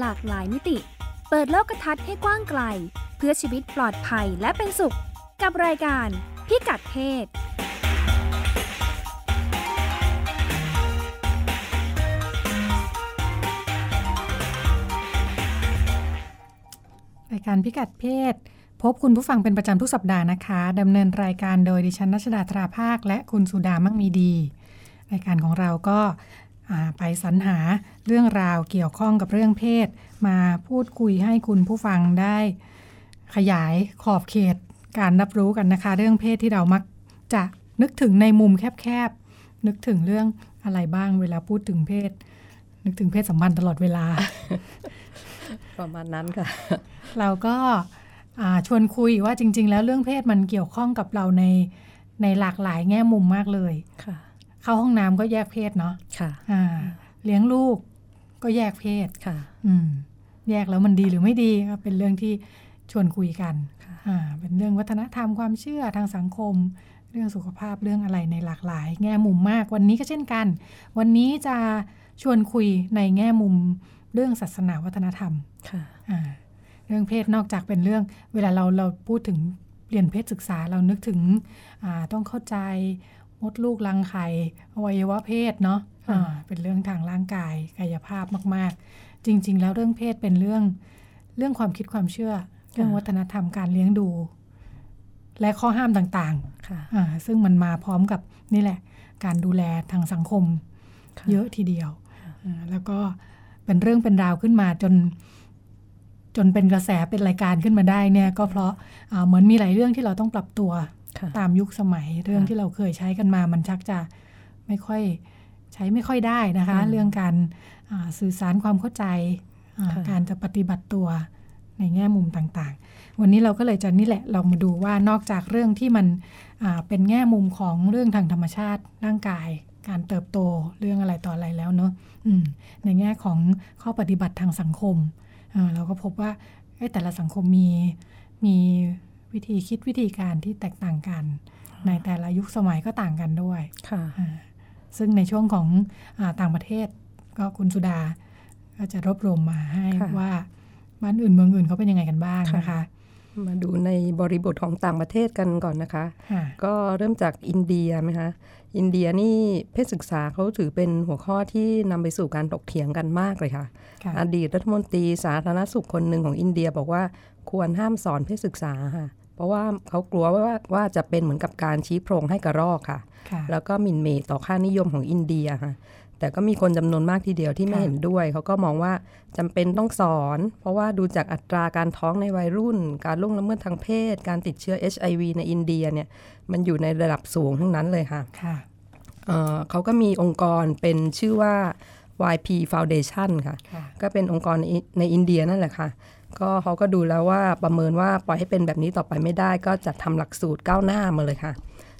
หลากหลายมิติ เปิดโลกทัศน์ให้กว้างไกล เพื่อชีวิตปลอดภัยและเป็นสุข กับรายการพิกัดเพศรายการพิกัดเพศ พบคุณผู้ฟังเป็นประจำทุกสัปดาห์นะคะดำเนินรายการโดยดิฉันนัชดาธราภาค และคุณสุดามั่งมีดี รายการของเราก็ ไปสรรหาเรื่องราวเกี่ยวข้องกับเรื่องเพศ มาพูดคุยให้คุณผู้ฟังได้ ขยายขอบเขตการรับรู้กันนะคะ เรื่องเพศที่เรามักจะนึกถึงในมุมแคบๆ นึกถึงเรื่องอะไรบ้างเวลาพูดถึงเพศ นึกถึงเพศสัมพันธ์ตลอดเวลา ประมาณนั้นค่ะ เราก็อ่าชวนคุยว่าจริง ๆ แล้วเรื่องเพศมันเกี่ยวข้องกับเราในในหลากหลายแง่มุมมากเลยค่ะ เข้าห้องน้ำก็แยกเพศเนาะค่ะอ่าเลี้ยงลูกก็แยกเพศค่ะ อืม แยกแล้วมันดีหรือไม่ดีก็เป็นเรื่องที่ชวนคุยกันค่ะอ่าเป็นเรื่องวัฒนธรรมความเชื่อทางสังคม เรื่องสุขภาพเรื่องอะไรในหลากหลาย แง่มุมมากวันนี้ก็เช่นกัน วันนี้จะชวนคุยในแง่มุมเรื่องศาสนาวัฒนธรรมค่ะอ่าเรื่องเพศนอกจากเป็นเรื่อง เวลาเราเราพูดถึงเรียนเพศศึกษาเรานึกถึงอ่าต้องเข้าใจ มดลูกรังไข่อวัยวะเพศเนาะอ่าเป็นเรื่องทางร่างกายกายภาพมาก ๆ จริง ๆ แล้วเรื่องเพศเป็นเรื่องเรื่องความคิดความเชื่อ เรื่องวัฒนธรรมการเลี้ยงดู และข้อห้ามต่างค่ะๆอ่าซึ่งมันมาพร้อมกับนี่แหละ การดูแลทางสังคมค่ะเยอะทีเดียวอ่าแล้วก็เป็นเรื่องเป็นราวขึ้นมาจนจนเป็นกระแสเป็นรายการขึ้นมาได้เนี่ย ก็เพราะอ่าเหมือนมีหลายเรื่องที่เราต้องปรับตัวค่ะ ตามยุคสมัยเรื่องที่เราเคยใช้กันมา มันชักจะไม่ค่อยใช้ไม่ค่อยได้นะคะอืมเรื่องการอ่าสื่อสารความเข้าใจอ่าค่ะการจะปฏิบัติตัวในแง่มุมต่างๆ วันนี้เราก็เลยจะนี่แหละเรามาดูว่านอกจากเรื่องที่มันอ่าเป็นแง่มุมของเรื่องทางธรรมชาติร่างกาย การเติบโตเรื่องอะไรต่ออะไรแล้วเนอะอืมในแง่ของข้อปฏิบัติทางสังคมอ่าเราก็พบว่าเอ้ยแต่ละสังคมมีมี วิธีคิดวิธีการที่แตกต่างกัน ในแต่ละยุคสมัยก็ต่างกันด้วยค่ะอ่าซึ่งในช่วงของอาต่างประเทศก็คุณสุดาก็จะรวบรวมมาให้ค่ะว่าบ้านอื่นเมืองอื่นเขาเป็นยังไงกันบ้างค่ะนะคะ มาดูในบริบทของต่างประเทศกันก่อนนะคะค่ะก็เริ่มจากอินเดียไหมคะอินเดียนี่เพศศึกษาเขาถือเป็นหัวข้อที่นำไปสู่การตกเถียงกันมากเลยค่ะค่ะอดีตรัฐมนตรีสาธารณสุขคนหนึ่งของอินเดียบอกว่าควรห้ามสอนเพศศึกษาค่ะ เพราะว่าเขากลัวว่าว่าจะเป็นเหมือนกับการชี้โพรงให้กระรอกค่ะค่ะแล้วก็หมิ่นเหมต่อค่านิยมของอินเดียค่ะแต่ก็มีคนจำนวนมากทีเดียวที่ไม่ค่ะเห็นด้วย เขาก็มองว่าจำเป็นต้องสอน เพราะว่าดูจากอัตราการท้องในวัยรุ่น การล่วงละเมิดทางเพศ การติดเชื้อ HIV ในอินเดียเนี่ยมันอยู่ในระดับสูงทั้งนั้นเลยค่ะค่ะเอ่อเขาก็มีองค์กรเป็นชื่อว่า YP Foundation ค่ะค่ะก็เป็นองค์กรในในอินเดียนั่นแหละค่ะ ก็เขาก็ดูแล้วว่าประเมินว่าปล่อยให้เป็นแบบนี้ต่อไปไม่ได้ ก็จัดทำหลักสูตรก้าวหน้ามาเลยค่ะ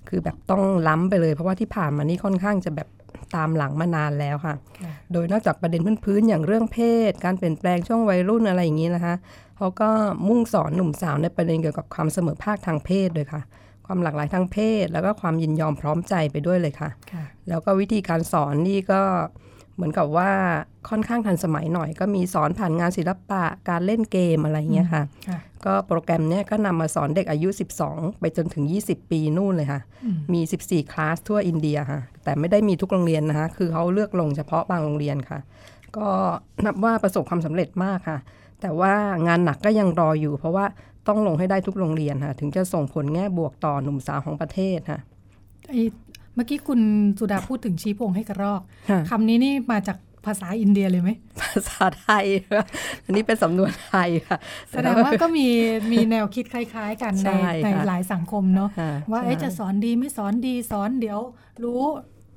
คือแบบต้องล้ำไปเลย เพราะว่าที่ผ่านมานี่ค่อนข้างจะแบบตามหลังมานานแล้วค่ะค่ะ โดยนอกจากประเด็นพื้นๆอย่างเรื่องเพศ การเปลี่ยนแปลงช่วงวัยรุ่นอะไรอย่างนี้นะคะเขาก็มุ่งสอนหนุ่มสาวในประเด็นเกี่ยวกับความเสมอภาคทางเพศด้วยค่ะความหลากหลายทางเพศ แล้วก็ความยินยอมพร้อมใจไปด้วยเลยค่ะค่ะแล้วก็วิธีการสอนนี่ก็ เหมือนกับว่าค่อนข้างทันสมัยหน่อย ก็มีสอนผ่านงานศิลปะการเล่นเกมอะไรอย่างเงี้ยค่ะค่ะ ก็โปรแกรมเนี้ยก็นำมาสอนเด็กอายุ 12 ไปจนถึง 20 ปีนู่นเลยค่ะอืมมี 14 คลาสทั่วอินเดียค่ะ แต่ไม่ได้มีทุกโรงเรียนนะคะ คือเขาเลือกลงเฉพาะบางโรงเรียนค่ะ ก็นับว่าประสบความสำเร็จมากค่ะ แต่ว่างานหนักก็ยังรออยู่ เพราะว่าต้องลงให้ได้ทุกโรงเรียนค่ะ ถึงจะส่งผลแง่บวกต่อหนุ่มสาวของประเทศค่ะไอ้ เมื่อกี้คุณสุดาพูดถึงชี้โพงให้กระรอกค่ะคำนี้นี่มาจากภาษาอินเดียเลยไหม ภาษาไทยค่ะอันนี้เป็นสำนวนไทยค่ะ แสดงว่าก็มีมีแนวคิดคล้าย ๆ กันในใช่ในค่ะหลายสังคมเนาะค่ะว่าใช่เอ๊ะจะสอนดีไม่สอนดีสอนเดี๋ยวรู้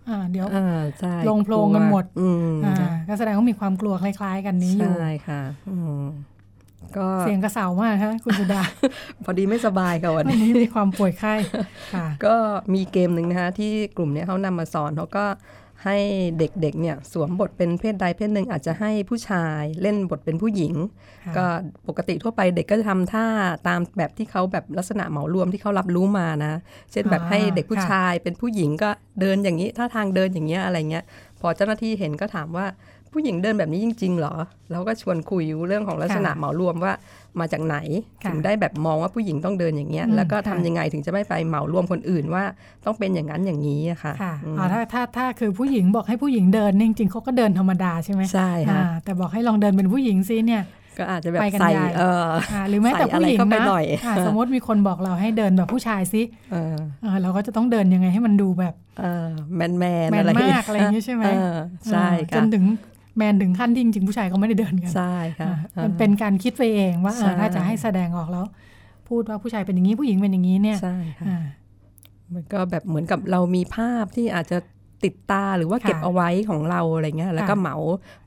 อ่าเดี๋ยวอ่าใช่ลงโพรงกันหมดอืมอ่าก็แสดงว่ามีความกลัวคล้าย ๆ กันนี้อยู่ใช่ค่ะอืม ก็เสียงกระเสามากฮะคุณสุดา พอดีไม่สบายค่ะวันวันนี้นี้มีความป่วยไข้ค่ะก็มีเกมหนึ่งนะคะที่กลุ่มเนี้ยเขานำมาสอนเขาก็ให้เด็กๆเนี่ยสวมบทเป็นเพศใดเพศหนึ่งอาจจะให้ผู้ชายเล่นบทเป็นผู้หญิงค่ะก็ปกติทั่วไปเด็กก็จะทำท่าตามแบบที่เขาแบบลักษณะเหมารวมที่เขารับรู้มานะ เช่นแบบอ่าให้เด็กผู้ค่ะชายเป็นผู้หญิงก็เดินอย่างนี้ท่าทางเดินอย่างเงี้ยอะไรเงี้ยพอเจ้าหน้าที่เห็นก็ถามว่า ผู้หญิงเดินแบบนี้จริงๆเหรอ เราก็ชวนคุยเรื่องของลักษณะค่ะเหมารวมว่ามาจากไหนค่ะถึงได้แบบมองว่าผู้หญิงต้องเดินอย่างเงี้ยอืมแล้วก็ทำค่ะยังไงถึงจะไม่ไปเหมารวมคนอื่นว่าต้องเป็นอย่างนั้นอย่างนี้อะค่ะค่ะอืมอ๋อถ้าถ้าถ้าคือผู้หญิงบอกให้ผู้หญิงเดินเนี่ยจริงๆเขาก็เดินธรรมดาใช่ไหมใช่ค่ะอ่าแต่บอกให้ลองเดินเป็นผู้หญิงซิเนี่ยก็อาจจะแบบไปกันใส่ใหญ่เอออ่าหรือแม้แต่ใส่อะไรผู้หญิงเข้าไปนะหน่อยอ่าสมมติมีคนบอกเราให้เดินแบบผู้ชายซิเออเออเราก็จะต้องเดินยังไงให้มันดูแบบเออแมนแมนแมนอะไรมากอะไรอย่างงี้ใช่ไหมเออใช่อ่าจค่ะนถึง แมนถึงขั้นที่จริงๆผู้ชายก็ไม่ได้เดินกันใช่ค่ะอ่ามันเป็นการคิดไปเองว่าเออใช่ถ้าจะให้แสดงออกแล้ว พูดว่าผู้ชายเป็นอย่างนี้ผู้หญิงเป็นอย่างนี้เนี่ยใช่ค่ะอ่ามันก็แบบเหมือนกับเรามีภาพที่อาจจะติดตาหรือว่าค่ะเก็บเอาไว้ของเราอะไรเงี้ยแล้วก็ค่ะเหมา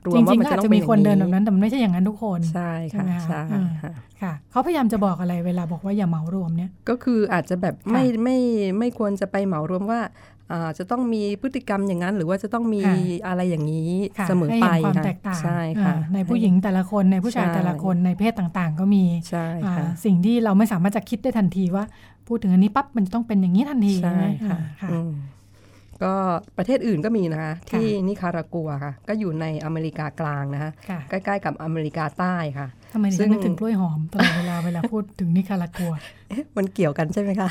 รวจมว่าริงๆมันก็จะอาจต้องจะเป็นมีอย่างคนเดินแบบนั้นแต่มันไม่ใช่อย่างนั้นทุกคนใช่ใช่ค่ะไหมคะใช่อืมค่ะค่ะเขาพยายามจะบอกอะไรเวลาบอกว่าอย่าเหมารวมเนี่ยก็คืออาจจะแบบค่ะไม่ไม่ไม่ควรจะไปเหมารวมว่าอ่า จะต้องมีพฤติกรรมอย่างนั้น หรือว่าจะต้องมีค่ะอะไรอย่างนี้ค่ะเสมอให้ไปเห็นความค่ะแตกต่างใช่ค่ะอ่าในผู้หญิงแต่ละคนในผู้ชายใช่แต่ละคนในเพศต่างๆ ก็มีใช่อ่าค่ะสิ่งที่เราไม่สามารถจะคิดได้ทันทีว่า พูดถึงอันนี้ปั๊บมันจะต้องเป็นอย่างนี้ทันทีใช่ไหมค่ะอ่าค่ะอืม ก็ประเทศอื่นก็มีนะคะที่นิคารากัวค่ะ ก็อยู่ในอเมริกากลางนะคะค่ะใกล้ ๆ กับอเมริกาใต้ค่ะทำไมดิซึ่ฉันงนึกถึงกล้วยหอมตลอดเวลาเวลาพูดถึงนิคารากัวเอ๊ะมันเกี่ยวกันใช่ไหมคะ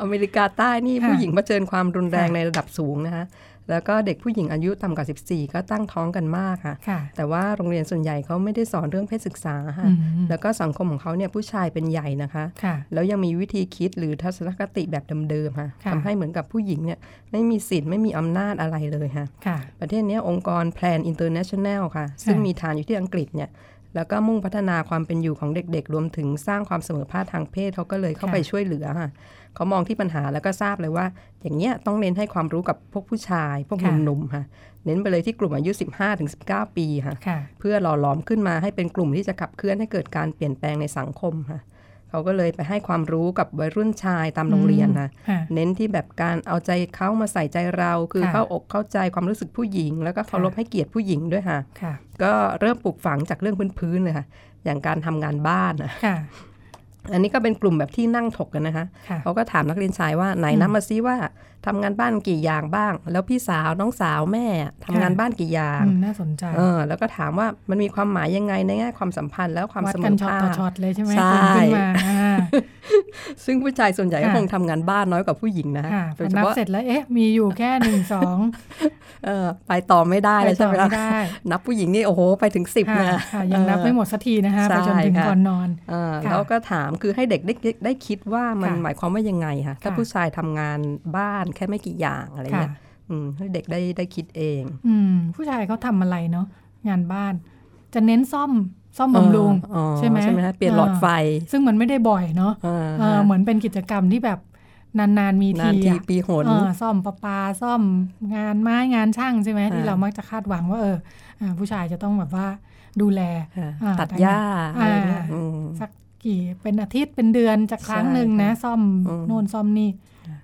อเมริกาใต้นี่ค่ะผู้หญิงเผชิญความรุนแรงค่ะในระดับสูงนะคะ แล้วก็เด็กผู้หญิงอายุต่ำกว่า 14 ก็ตั้งท้องกันมากค่ะค่ะ แต่ว่าโรงเรียนส่วนใหญ่เขาไม่ได้สอนเรื่องเพศศึกษาค่ะอืมแล้วก็สังคมของเขาเนี่ยผู้ชายเป็นใหญ่นะคะค่ะแล้วยังมีวิธีคิดหรือทัศนคติแบบเดิมๆค่ะค่ะทำให้เหมือนกับผู้หญิงเนี่ยไม่มีสิทธิ์ไม่มีอำนาจอะไรเลยค่ะค่ะประเทศเนี้ยองค์กร Plan International ค่ะ ซึ่งมีฐานอยู่ที่อังกฤษเนี่ย แล้วก็มุ่งพัฒนาความเป็นอยู่ของเด็กๆ รวมถึงสร้างความเสมอภาคทางเพศเขาก็เลยเข้าค่ะไปช่วยเหลือค่ะเขามองที่ปัญหาแล้วก็ทราบเลยว่า อย่างเงี้ยต้องเน้นให้ความรู้กับพวกผู้ชาย พวกหนุ่มๆค่ะ เน้นไปเลยที่กลุ่มอายุ 15-19 ปีค่ะค่ะ เพื่อหล่อหลอมขึ้นมาให้เป็นกลุ่มที่จะขับเคลื่อนให้เกิดการเปลี่ยนแปลงในสังคมค่ะ เขาก็เลยไปให้ความรู้กับวัยรุ่นชายตามโรงเรียนค่ะค่ะเน้นที่แบบการเอาใจเขามาใส่ใจเรา คือค่ะเข้าอกเข้าใจความรู้สึกผู้หญิง แล้วก็เคารพค่ะให้เกียรติผู้หญิงด้วยค่ะค่ะ ก็เริ่มปลูกฝังจากเรื่องพื้นๆเลยค่ะ อย่างการทำงานบ้านนะค่ะอันนี้ก็เป็นกลุ่มแบบที่นั่งถกกันนะคะค่ะเขาก็ถามนักเรียนชายว่าไหนอืมนับมาซิว่าทำงานบ้านกี่อย่างบ้าง แล้วพี่สาวน้องสาวแม่ทำงานค่ะบ้านกี่อย่างอืมน่าสนใจเออแล้วก็ถามว่ามันมีความหมายยังไงในแง่ความสัมพันธ์แล้วความวัดเสมกันอช็อตภาต่อคช็อตเลยใช่ไหมใช่ตื่นขึ้นมาอ่าซึ่งผู้ชายส่วนใหญ่ก็ค่ะคงทำงานบ้านน้อยกว่าผู้หญิงนะค่ะพโดอยเฉนับพาะเสร็จแล้วเอ๊ะมีอยู่แค่หนึ่งสองเออไปต่อไม่ได้ไปเลยใช่ต่อไหมไม่ล่ะได้นับผู้หญิงนี่โอ้โหไปถึงสิบค่ะนะค่ะยังนับไม่หมดสักทีนะคะใช่ไปจนถึงค่ะก่อนนอนเออค่ะแล้วก็ถามคือให้เด็กได้ได้คิดว่ามันค่ะหมายความว่ายังไงค่ะถ้าค่ะผู้ชายทำงานบ้านแค่ไม่กี่อย่างอะไรค่ะเงี้ยอืมให้เด็กได้ได้คิดเอง อืมผู้ชายเขาทำอะไรเนาะงานบ้าน จะเน้นซ่อมซ่อมบำรุงอ๋อใช่ไหมใช่ไหมฮะเปลี่ยนหลอดไฟ ซึ่งมันไม่ได้บ่อยเนาะเออเออเหมือนเป็นกิจกรรมที่แบบนานๆมีนานทีทีอะปีหนเออซ่อมประปาซ่อมงานไม้งานช่างใช่ไหมค่ะที่เรามักจะคาดหวังว่าเอออ่าผู้ชายจะต้องแบบว่าดูแลค่ะอ่าตัดหญ้าอ่าอะไรเงี้ยอืมสักกี่เป็นอาทิตย์เป็นเดือนจะครั้งหนึ่งนะ ซ่อมอืมโน่นซ่อมนี่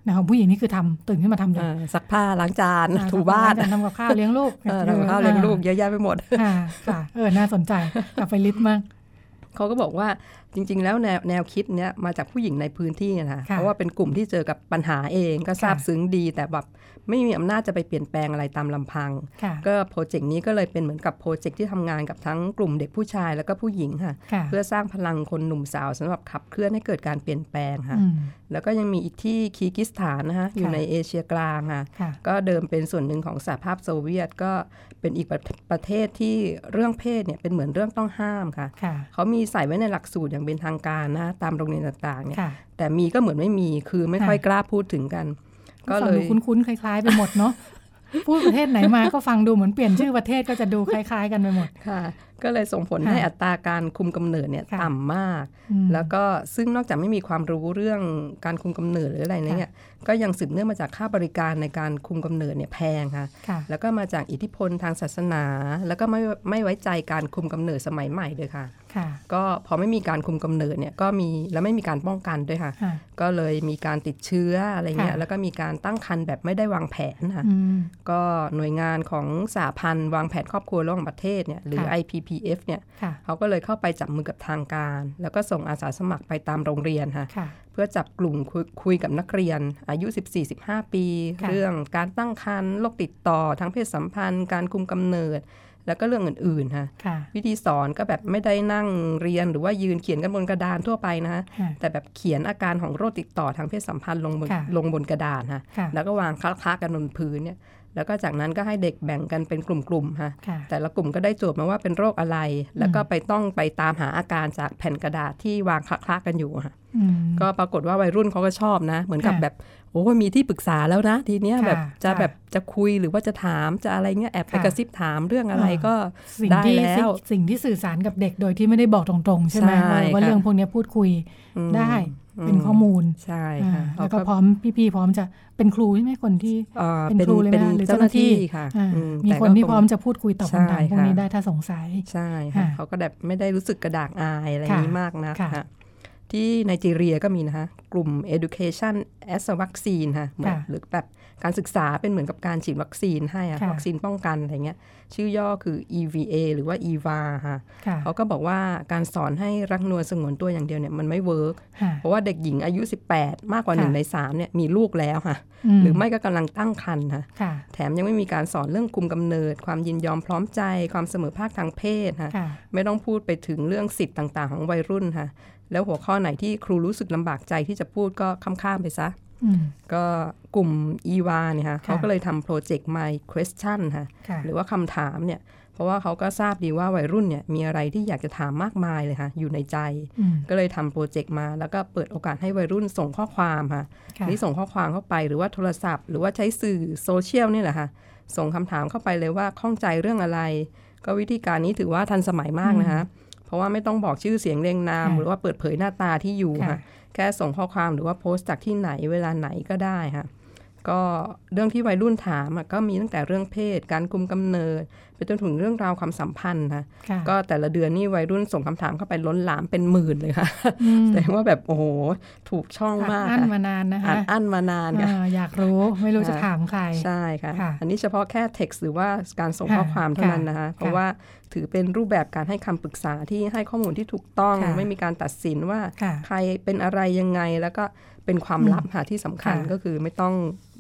นะของผู้หญิงนี่คือทำตื่นขึ้นมาทำเลยเออซักผ้าล้างจานอ่ถูบ้านจะทำกับข้าวเลี้ยงลูกเออทำกับข้าวเลี้ยงลูกเยอะแยะไปหมดอ่าค่ะเออน่าสนใจกลับไปลิสต์มากเขาก็บอกว่า จริง ๆ แล้วแนวแนวคิดเนี้ยมาจากผู้หญิงในพื้นที่นะคะค่ะเพราะว่าเป็นกลุ่มที่เจอกับปัญหาเองก็ทราบค่ะซึ้งดีแต่แบบไม่มีอำนาจจะไปเปลี่ยนแปลงอะไรตามลำพังค่ะก็โปรเจกต์นี้ก็เลยเป็นเหมือนกับโปรเจกต์ที่ทำงานกับทั้งกลุ่มเด็กผู้ชายแล้วก็ผู้หญิงค่ะค่ะเพื่อสร้างพลังคนหนุ่มสาวสำหรับขับเคลื่อนให้เกิดการเปลี่ยนแปลงค่ะอืมแล้วก็ยังมีอีกที่คีร์กิสถานนะคะอยู่ในเอเชียกลางค่ะค่ะ ก็เดิมเป็นส่วนหนึ่งของสหภาพโซเวียตก็เป็นอีกประประเทศที่เรื่องเพศเนี่ยเป็นเหมือนเรื่องต้องห้ามค่ะค่ะเขามีใส่ไว้ในหลักสูตรอย่างเป็นทางการนะตามโรงเรียนต่างๆเนี่ยค่ะแต่มีก็เหมือนไม่มีคือไม่ค่ะค่อยกล้าพูดถึงกัน ก็ฟัเลงดูยคุ้นๆคล้ายๆไปหมดเนาะพูดประเทศไหนมาก็ฟังดูเหมือนเปลี่ยนชื่อประเทศก็จะดูคล้าย ๆ กันไปหมดค่ะ ก็เลยส่งผลค่ะให้อัตราการคุมกำเนิดเนี่ยค่ะต่ำมากอืมแล้วก็ซึ่งนอกจากไม่มีความรู้เรื่องการคุมกำเนิดหรืออะไรเนี่ย ก็ยังสืบเนื่องมาจากค่าบริการในการคุมกำเนิดเนี่ยแพงค่ะค่ะ แล้วก็มาจากอิทธิพลทางศาสนา แล้วก็ไม่ไม่ไว้ใจการคุมกำเนิดสมัยใหม่ด้วยค่ะค่ะก็พอไม่มีการคุมกำเนิดเนี่ยก็มีแล้วไม่มีการป้องกันด้วยค่ะค่ะก็เลยมีการติดเชื้ออะไรเงี้ยค่ะแล้วก็มีการตั้งครรภ์แบบไม่ได้วางแผนค่ะอืมก็หน่วยงานของสหพันธ์วางแผนครอบครัวระหว่างประเทศเนี่ยหรือค่ะ IPP APF เนี่ยค่ะเขาก็เลยเข้าไปจับมือกับทางการ แล้วก็ส่งอาสาสมัครไปตามโรงเรียนค่ะค่ะเพื่อจับกลุ่มคุยคุยกับนักเรียน อายุ 14-15 ปีค่ะเรื่องการตั้งครรภ์โรคติดต่อทางเพศสัมพันธ์ การคุมกำเนิด แล้วก็เรื่องอื่นๆค่ะค่ะวิธีสอนก็แบบไม่ได้นั่งเรียนหรือว่ายืนเขียนกันบนกระดานทั่วไปนะฮะค่ะแต่แบบเขียนอาการของโรคติดต่อทางเพศสัมพันธ์ลงบนค่ะลงบนกระดานค่ะค่ะแล้วก็วางคละๆกันบนพื้นเนี่ย แล้วก็จากนั้นก็ให้เด็กแบ่งกันเป็นกลุ่มๆค่ะค่ะแต่ละกลุ่มก็ได้โจทย์มาว่าเป็นโรคอะไร แล้วก็ไปต้องไปตามหาอาการจากแผ่นกระดาษที่วางคละๆกันอยู่ค่ะอืมก็ปรากฏว่าวัยรุ่นเขาก็ชอบนะ เหมือนกับค่ะแบบโอ้มีที่ปรึกษาแล้วนะ ทีเนี้ยค่ะแบบจะค่ะแบบจะคุยหรือว่าจะถามจะอะไรเงี้ยแอบไปค่ะกระซิบถามเรื่องอะไรอ่าก็สิ่งได้ที่แล้วสิ่งสิ่งที่สื่อสารกับเด็กโดยที่ไม่ได้บอกตรงๆ ใช่ไหมใช่ว่าว่าค่ะเรื่องพวกเนี้ยพูดคุยอืมได้ เป็นข้อมูลใช่อ่าค่ะแล้วก็พร้อมพี่ๆพร้อมจะเป็นครูใช่ไหมคนที่อ่าเป็นครูเลยไหมเป็นคะหรือเจ้าหน้าที่เจ้าหน้าที่ค่ะอ่าอืมีแต่คนก็ที่งพร้อมจะพูดคุยตอบคำถามใช่พวกนี้ค่ะได้ถ้าสงสัยใช่ค่ะค่ะเขาก็แบบไม่ได้รู้สึกกระดากอายอะไรอย่างนี้มากนะค่ะค่ะที่ไนจีเรียก็มีนะคะกลุ่ม education as a vaccine ค่ะเหมือนค่ะหรือแบบ การศึกษาเป็นเหมือนกับการฉีดวัคซีนให้อะค่ะวัคซีนป้องกันอะไรเงี้ยชื่อย่อคือ EVA หรือว่า EVA ค่ะค่ะเขาก็บอกว่าการสอนให้รักนวลสงวนตัวอย่างเดียวเนี่ยมันไม่เวิร์กค่ะเพราะว่าเด็กหญิงอายุ 18 มากกว่าค่ะ1ใน3เนี่ยมีลูกแล้วค่ะ หรือไม่ก็กำลังตั้งครรภ์ค่ะค่ะแถมยังไม่มีการสอนเรื่องคุมกำเนิด ความยินยอมพร้อมใจ ความเสมอภาคทางเพศค่ะค่ะไม่ต้องพูดไปถึงเรื่องสิทธิ์ต่าง ๆ ของวัยรุ่นค่ะแล้วหัวข้อไหนที่ครูรู้สึกลำบากใจที่จะพูดก็ข้ามๆไปซะอืม ก็กลุ่ม e v a เนี่ยค่ะค่ะเขาก็เลยทำโปรเจกต์ My Question ค่ะค่ะหรือว่าคำถามเนี่ยเพราะว่าเขาก็ทราบดีว่าวัยรุ่นเนี่ยมีอะไรที่อยากจะถามมากมายเลยค่ะ อยู่ในใจอืมก็เลยทำโปรเจกต์มา แล้วก็เปิดโอกาสให้วัยรุ่นส่งข้อความค่ะค่ะนี่ส่งข้อความเข้าไปหรือว่าโทรศัพท์ หรือว่าใช้สื่อโซเชียลนี่แหละค่ะส่งคำถามเข้าไปเลยว่าข้องใจเรื่องอะไร ก็วิธีการนี้ถือว่าทันสมัยมากนะคะเพราะว่าไม่ต้องบอกชื่อเสียงเรียงนามค่ะหรือว่าเปิดเผยหน้าตาที่อยู่ค่ะค่ะ แค่ส่งข้อความหรือว่าโพสต์จากที่ไหนเวลาไหนก็ได้ค่ะ ก็เรื่องที่วัยรุ่นถามอะก็มีตั้งแต่เรื่องเพศ การคุมกำเนิด ไปจนถึงเรื่องราวความสัมพันธ์นะค่ะก็แต่ละเดือนนี่วัยรุ่นส่งคำถามเข้าไปล้นหลามเป็นหมื่นเลยค่ะอืมแสดงว่าแบบโอ้โหถูกช่องอัดมากอั้นค่ะมานานนะคะอัดอั้นมานานค่ะอ่าอยากรู้ไม่รู้จะค่ะถามใครใช่ค่ะค่ะ อันนี้เฉพาะแค่ text หรือว่าการส่งค่ะข้อความเท่านั้นนะคะเพราะว่าถือเป็นรูปแบบการให้คำปรึกษาที่ให้ข้อมูลที่ถูกต้องค่ะไม่มีการตัดสินว่าค่ะใครเป็นอะไรยังไงแล้วก็ เป็นความลับค่ะที่สำคัญค่ะก็คือไม่ต้อง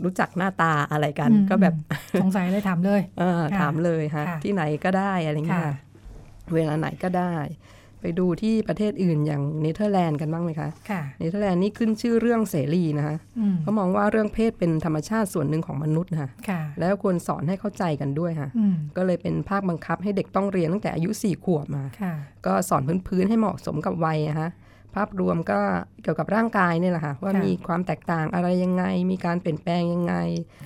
รู้จักหน้าตาอะไรกันอืมก็แบบสงสัยเลยถามเลยเออค่ะถามเลยค่ะค่ะที่ไหนก็ได้อะไรเงี้ยค่ะค่ะเวลาไหนก็ได้ ไปดูที่ประเทศอื่นอย่างเนเธอร์แลนด์กันบ้างไหมคะค่ะเนเธอร์แลนด์นี่ขึ้นชื่อเรื่องเสรีนะคะอืมเขามองว่าเรื่องเพศเป็นธรรมชาติส่วนหนึ่งของมนุษย์นะคะค่ะ แล้วควรสอนให้เข้าใจกันด้วยค่ะอืมก็เลยเป็นภาคบังคับให้เด็กต้องเรียนตั้งแต่อายุสี่ขวบมาค่ะก็สอนพื้นๆให้เหมาะสมกับวัยนะคะ ภาพรวมก็เกี่ยวกับร่างกายเนี่ยแหละค่ะว่าค่ะมีความแตกต่างอะไรยังไง มีการเปลี่ยนแปลงยังไง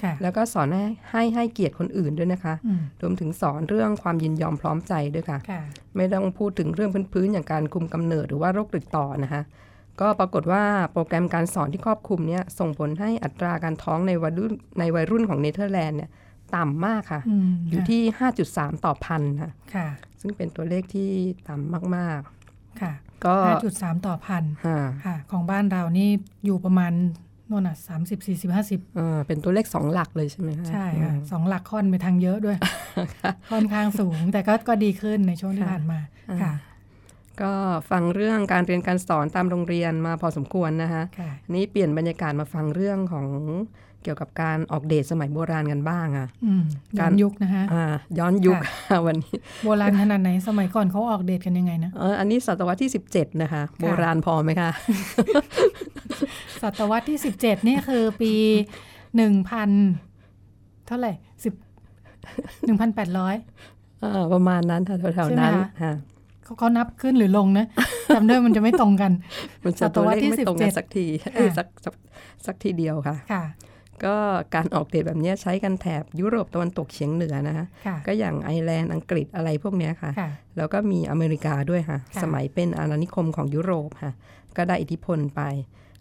ค่ะแล้วก็สอนให้ให้ให้เกียรติคนอื่นด้วยนะคะอืมรวมถึงสอนเรื่องความยินยอมพร้อมใจด้วยค่ะค่ะไม่ต้องพูดถึงเรื่องพื้นๆอย่างการคุมกำเนิดหรือว่าโรคติดต่อนะคะ ก็ปรากฏว่าโปรแกรมการสอนที่ครอบคลุมเนี่ยส่งผลให้อัตราการท้องในวัยรุ่นในวัยรุ่นของเนเธอร์แลนด์เนี่ยต่ำมากค่ะอืมอยู่ที่ 5.3 ต่อพันค่ะค่ะ ซึ่งเป็นตัวเลขที่ต่ำมากค่ะๆ ก็ห้าจุดสามต่อพันอ่าค่ะ ของบ้านเรานี่อยู่ประมาณโน่นอะสามสิบสี่สิบห้าสิบอ่าเป็นตัวเลขสองหลักเลยใช่ไหมคะใช่ค่ะอืมสองหลักค่อนไปทางเยอะด้วย ค่อนข้างสูง แต่ก็ก็ดีขึ้นในช่วงที่ค่ะผ่านมาค่ะ ก็ฟังเรื่องการเรียนการสอนตามโรงเรียนมาพอสมควรนะคะค่ะนี่เปลี่ยนบรรยากาศมาฟังเรื่องของ เกี่ยวกับการออกเดทสมัยโบราณกันบ้างอะอืมย้กาอรนยุคนะคะอ่าย้อนยุคค่ะวันนี้ โบราณขนาดไหนสมัยก่อนเขาออกเดทกันยังไงนะเอออันนี้ศตวรรษที่ 17 นะคะ โบราณพอไหมคะศตวรรษที่สิบเจ็ดนี่คือปีหนึ่งพันเท่าไหร่สิบหนึ่งพันแปดร้อยเออประมาณนั้นค่ะแถวใช่ๆไหมนั้นคะค่ะเขาเขานับขึ้นหรือลงนะจำได้มันจะไม่ตรงกันมันจะตัวเลขศตวรรษที่ไม่ตรงกัน17สักทีเอ้ยสักสักสักทีเดียวค่ะค่ะ ก็การออกเดทแบบเนี้ยใช้กันแถบยุโรปตะวันตกเฉียงเหนือนะคะค่ะก็อย่างไอร์แลนด์อังกฤษอะไรพวกเนี้ยค่ะค่ะ แล้วก็มีอเมริกาด้วยค่ะค่ะ สมัยเป็นอาณานิคมของยุโรปค่ะ ก็ได้อิทธิพลไป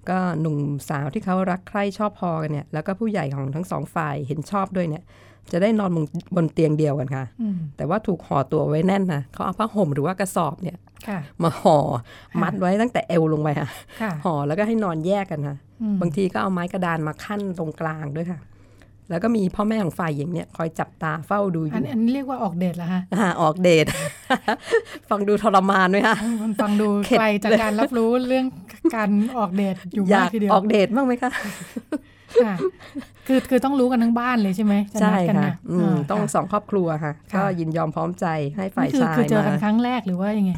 ก็หนุ่มสาวที่เขารักใคร่ชอบพอกันเนี่ย แล้วก็ผู้ใหญ่ของทั้งสองฝ่ายเห็นชอบด้วยเนี่ย จะได้นอนบนบนเตียงเดียวกันค่ะอืมแต่ว่าถูกห่อตัวไว้แน่นนะเขาเอาผ้าห่มหรือว่ากระสอบเนี่ยค่ะมาห่อมัดไว้ตั้งแต่เอวลงไปค่ะค่ะห่อแล้วก็ให้นอนแยกกันค่ะอืม บางทีก็เอาไม้กระดานมาขั้นตรงกลางด้วยค่ะ แล้วก็มีพ่อแม่ของฝ่ายหญิงเนี่ยคอยจับตาเฝ้าดูออันยู่ อันนี้เรียกว่าออกเดทเหรอฮะอ่าออกเดท ฟังดูทรมานไหมคะมันฟังดูเข็ดไกลจากการรับรู้เรื่องการออกเดทอยู่ายอยากกทีเดียวออกเดทบ้างไหมคะค่ะคือคือต้องรู้กันทั้งบ้านเลยใช่ไหมจะใช่นัดกันค่ะนะอืมาต้องค่ะสองครอบครัวค่ะค่ะ ก็ยินยอมพร้อมใจให้ฝ่ายนี่คือชายคือเจอกันมาครั้งแรกหรือว่ายังไง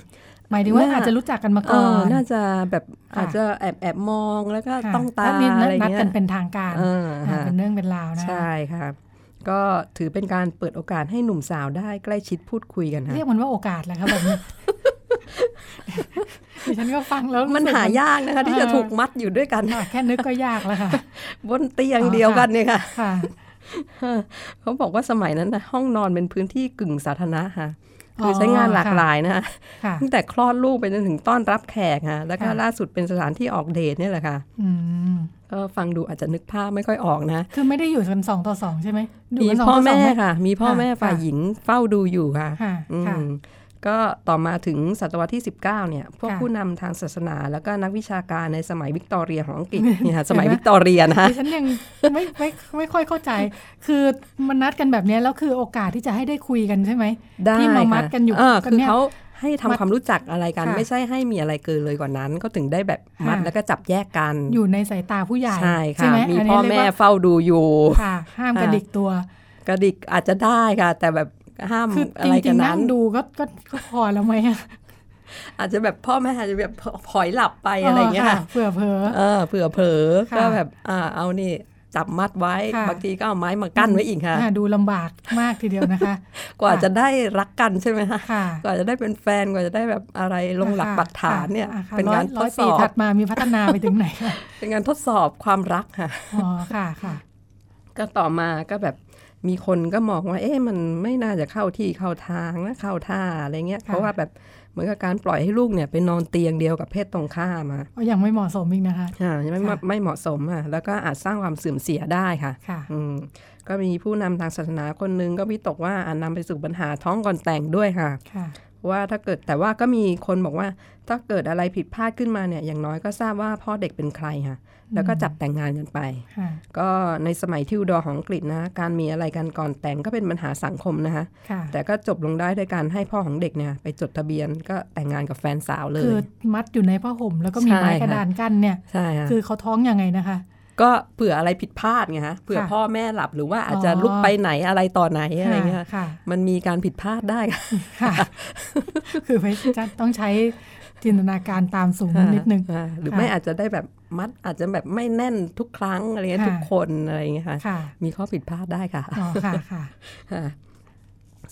หมายถึงว่าน่าอาจจะรู้จักกันมาเอก่ออน น่าจะแบบค่ะอาจจะแอบแอบมองแล้วก็ค่ะต้องตาแล้วนี่อะไรนัดเงี้กัยนเป็นทางการเอออ่าค่ะเป็นเรื่องเป็นราวนะ ใช่ค่ะก็ถือเป็นการเปิดโอกาสให้หนุ่มสาวได้ใกล้ชิดพูดคุยกันค่ะเรียกมันว่าโอกาสแหละครับแบบนี้ดิฉันก็ฟังแล้วมันรู้สึกหายากนะคะ ที่จะเออถูกมัดอยู่ด้วยกันค่ะแค่นึกก็ยากแล้วค่ะ บนเตียงอ๋อเดียวค่ะกันเนี่ยค่ะค่ะ เขาบอกว่าสมัยนั้นนะห้องนอนเป็นพื้นที่กึ่งสาธารณะค่ะอ๋อคือใช้งานหลากค่ะหลายนะคะค่ะตั้งแต่คลอดลูกไปจนถึงต้อนรับแขกค่ะแล้วก็ค่ะล่าสุดเป็นสถานที่ออกเดทเนี่ยแหละค่ะอืมก็ฟังดูอาจจะนึกภาพไม่ค่อยออกนะ คือไม่ได้อยู่กันสองต่อสองใช่ไหมดูมีกันสงพ่อต่สแม่งไหค่ะ มีพ่อค่ะแม่ฝ่ายค่ะหญิงเฝ้าดูอยู่ค่ะค่ะอืค่ะม ก็ต่อมาถึงศตวรรษที่ 19 เนี่ย พวกค่ะผู้นำทางศาสนา แล้วก็นักวิชาการในสมัยวิกตอเรียของอังกฤษเนี่ยสมัยวิกตอเรียนะคะดิฉันยังไม่ไม่ไม่ค่อยเข้าใจ คือมันนัดกันแบบเนี้ยแล้วคือโอกาสที่จะให้ได้คุยกันใช่ไหมได้ที่มาค่ะมัดกันอยู่เออกันคือเนี่ยเขาให้ทำมัดความรู้จักอะไรกันค่ะไม่ใช่ให้มีอะไรเกินเลยกว่านั้นเขาถึงได้แบบมัดค่ะแล้วก็จับแยกกัน อยู่ในสายตาผู้ใหญ่ใช่ค่ะไหมีนนี้พ่อเรียกแม่ว่าเฝ้าดูอยู่ค่ะห้ามกระดิกตัวกระดิกอาจจะได้ค่ะ แต่แบบ ห้ามคืออะจไรริกังนๆนั้นั่นงดูก็ก็ก็พอแล้วไหมอะอาจจะแบบพ่อแม่อาจจะแบบผอยหลับไปอะไรอย่างเงี้ยค่ะเผื่อเพอเออเผื่อเผลอค่ะก็แบบอ่าเอานี่จับมัดไว้ค่ะบางทีก็เอาไม้มากั้นไว้อีกค่ะอ่าดูลำบากมากทีเดียวนะคะ กว่าจะได้รักกันใช่ไหมคะค่ะกว่าจะได้เป็นแฟนกว่าจะได้แบบอะไรลงหลักค่ะปักฐานเนี่ยอะค่ะเป็นงานทร้อดยสปีอบถัดมามีพัฒนาไปถึงไหนคะเป็นงานทดสอบความรักค่ะอ๋อค่ะค่ะ ก็ต่อมาก็แบบ มีคนก็มองว่า เอ๊ะมันไม่น่าจะเข้าที่เข้าทางนะเข้าท่าอะไรเงี้ยค่ะเพราะว่าแบบเหมือนกับการปล่อยให้ลูกเนี่ยไปนอนเตียงเดียวกับเพศตรงข้ามอะก็ยังไม่เหมาะสมอีกนะคะอ่าไม่ค่ะไม่เหมาะสมอะแล้วก็อาจสร้างความเสื่อมเสียได้ค่ะค่ะอืมก็มีผู้นำทางศาสนาคนหนึงก็วิตกว่าอาจนำไปสู่ปัญหาท้องก่อนแต่งด้วยค่ะค่ะ ว่าถ้าเกิดแต่ว่าก็มีคนบอกว่า ถ้าเกิดอะไรผิดพลาดขึ้นมาเนี่ยอย่างน้อยก็ทราบว่าพ่อเด็กเป็นใครค่ะแล้วก็จับแต่งงานกันไปค่ะก็ในสมัยทิวดอร์ของอังกฤษนะการมีอะไรกันก่อนแต่งก็เป็นปัญหาสังคมนะคะค่ะแต่ก็จบลงได้ด้วยการให้พ่อของเด็กเนี่ยไปจดทะเบียนก็แต่งงานกับแฟนสาวเลคืยอมัดอยู่ในผ้าห่มแล้วก็มีใช่ไม้กระค่ะดานกั้นเนี่ยใช่ค่ะคือเขาท้องยังไงนะคะ ก็เผื่ออะไรผิดพลาดไงฮะเผื่อค่ะพ่อแม่หลับหรือว่าอาจจะอ๋อลุกไปไหนอะไรต่อไหนอะไรเงี้ยค่ะมันมีการผิดพลาดได้ค่ะค่ะคือไม่จะต้องใช้จินตนาการตามสูงนิดนึงอ่าหรือค่ะไม่อาจจะได้แบบมัดอาจจะแบบไม่แน่นทุกครั้งอะไรเงี้ยค่ะทุกคนอะไรเงี้ยค่ะค่ะ มีข้อผิดพลาดได้ค่ะอ๋อค่ะค่ะค่ะ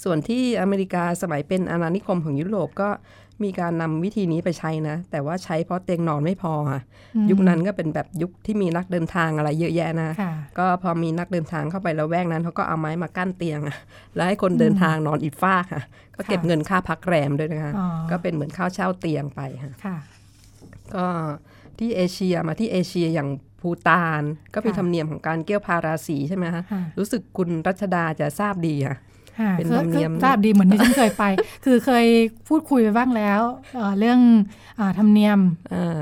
ส่วนที่อเมริกาสมัยเป็นอาณานิคมของยุโรปก็ มีการนำวิธีนี้ไปใช้นะ แต่ว่าใช้เพราะเตียงนอนไม่พอค่ะอืมยุคนั้นก็เป็นแบบยุคที่มีนักเดินทางอะไรเยอะแยะนะค่ะก็พอมีนักเดินทางเข้าไปแล้วแวกนั้นเขาก็เอาไม้มากั้นเตียงอะแล้วให้คนเดินทางนอนอีกฟากค่ะ ก็เก็บค่ะเงินค่าพักแรมด้วยนะคะอ๋อก็เป็นเหมือนข้าวเช่าเตียงไปค่ะค่ะก็ที่เอเชียมาที่เอเชียอย่างภูตานก็มีค่ะธรรมเนียมของการเกี่ยวพาราสีใช่ไหมคะค่ะรู้สึกคุณรัชดาจะทราบดีค่ะค่ะ เป็นคือธรรมเนียมคือทราบดีเหมือนที่ฉันเคยไป คือเคยพูดคุยไปบ้างแล้วเอ่อเรื่องอาธรรมเนียมอ่า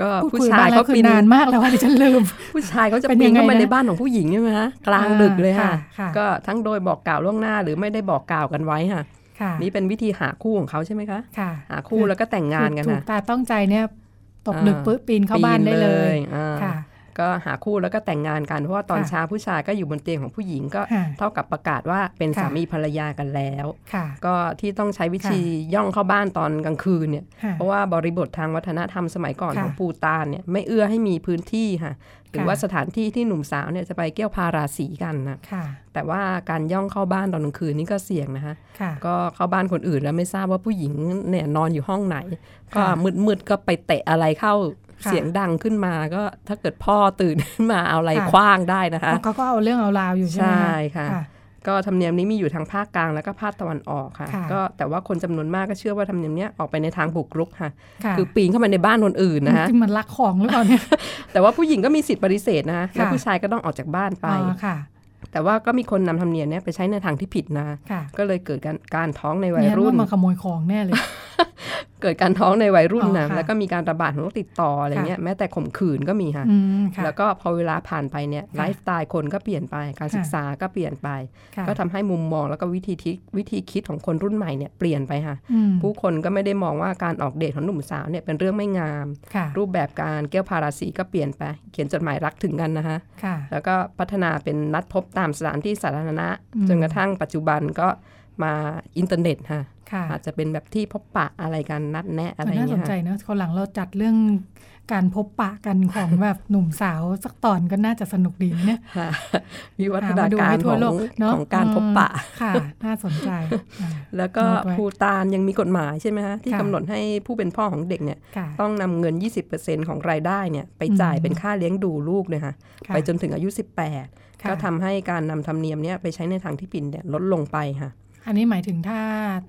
ก็พูดผู้คุยชาบ้ายงแล้เขาวคือปีนนานมากแล้วว่าดิฉันลืม ผู้ชายเขาจะเป็นปียันงไงเข้ามานะในบ้านของผู้หญิงใช่ไหมคะกลางดึกเลยค่ะค่ะ ก็ทั้งโดยบอกกล่าวล่วงหน้าหรือไม่ได้บอกกล่าวกันไว้ค่ะค่ะนี่เป็นวิธีหาคู่ของเขาใช่ไหมคะค่ะ หาคู่แล้วก็แต่งงานกันถูกนะตาต้องใจเนี่ยตกดึกอ่าปุ๊บปีนเข้าบ้านได้เลยอ่าค่ะ ก็หาคู่แล้วก็แต่งงานกัน เพราะว่าตอนค่ะเช้าผู้ชายก็อยู่บนเตียงของผู้หญิงก็ค่ะเท่ากับประกาศว่าเป็นค่ะสามีภรรยากันแล้วค่ะก็ที่ต้องใช้วิธีย่องเข้าบ้านตอนกลางคืนเนี่ยค่ะเพราะว่าบริบททางวัฒนธรรมสมัยก่อนค่ะของปูตานเนี่ยไม่เอื้อให้มีพื้นที่ค่ะ หรือค่ะว่าสถานที่ที่หนุ่มสาวเนี่ยจะไปเกี่ยวพาราสีกันนะค่ะแต่ว่าการย่องเข้าบ้านตอนกลางคืนนี่ก็เสี่ยงนะคะค่ะก็เข้าบ้านคนอื่นแล้วไม่ทราบว่าผู้หญิงเนี่ยนอนอยู่ห้องไหน ก็ค่ะมืดๆก็ไปเตะอะไรเข้าค่ะ เสียงดังขึ้นมาก็ถ้าเกิดพ่อตื่นขึ้นมาเอาอะไรค่ะคว้างได้นะคะเพราะเขาก็เอาเรื่องเอาราวอยู่ใช่ไหมใช่คะค่ะ ก็ธรรมเนียมนี้มีอยู่ทางภาคกลางแล้วก็ภาคตะวันออกค่ะค่ะก็แต่ว่าคนจำนวนมากก็เชื่อว่าธรรมเนียมเนี้ยออกไปในทางบุกรุกค่ะค่ะ คือปีนเข้ามาในบ้านคนอื่นนะคะที่มันรักของหรือเปล่าเนี่ยแต่ว่าผู้หญิงก็มีสิทธิปฏิเสธนะคะแล้วค่ะผู้ชายก็ต้องออกจากบ้านไปอ๋อค่ะแต่ว่าก็มีคนนำธรรมเนียมเนี้ยไปใช้ในทางที่ผิดนะค่ะก็เลยเกิดการการท้องในวัยเนี่ยรุ่นว่ามาขโมยของแน่เลย เกิดการท้องในวัยรุ่นอ๋อนะค่ะแล้วก็มีการระบาดของโรคติดต่ออะไรเงี้ยแม้แต่ข่มขืนก็มีค่ะอืมค่ะแล้วก็พอเวลาผ่านไปเนี่ยค่ะไลฟ์สไตล์คนก็เปลี่ยนไปการศึกษาก็เปลี่ยนไปค่ะก็ทำให้มุมมองแล้วก็วิธีทิวิธีคิดของคนรุ่นใหม่เนี่ยเปลี่ยนไปค่ะอืมผู้คนก็ไม่ได้มองว่าการออกเดทของหนุ่มสาวเนี่ยเป็นเรื่องไม่งามค่ะรูปแบบการเกี้ยวพาราสีก็เปลี่ยนไป เขียนจดหมายรักถึงกันนะคะค่ะแล้วก็พัฒนาเป็นนัดพบตามสถานที่สาธารณะอืมจนกระทั่งปัจจุบันก็มาอินเทอร์เน็ตค่ะค่ะ อาจจะเป็นแบบที่พบปะอะไรกันนัดแนะอะไรมันน่าสเงี้นยใจค่ะเนอะคนหลังเราจัดเรื่องการพบปะกันของแบบหนุ่มสาวสักตอนก็น่าจะสนุกดีนะเนี่ยค่ะวิวัฒหนามาดูการให้ขทั่วองโลกเนอะของการพบปะอืมค่ะ น่าสนใจอ่าแล้วก็โน้ตไว้ภูตานยังมีกฎหมายใช่ไหมคะที่ค่ะกำหนดให้ผู้เป็นพ่อของเด็กเนี่ยค่ะต้องนำเงิน 20%ของรายได้เนี่ยไปจ่ายอืมเป็นค่าเลี้ยงดูลูกเลยค่ะค่ะไปจนถึงอายุ 18ค่ะก็ทำให้การนำธรรมเนียมเนี่ยไปใช้ในทางที่ผิดเนี่ยลดลงไปค่ะ อันนี้หมายถึงถ้า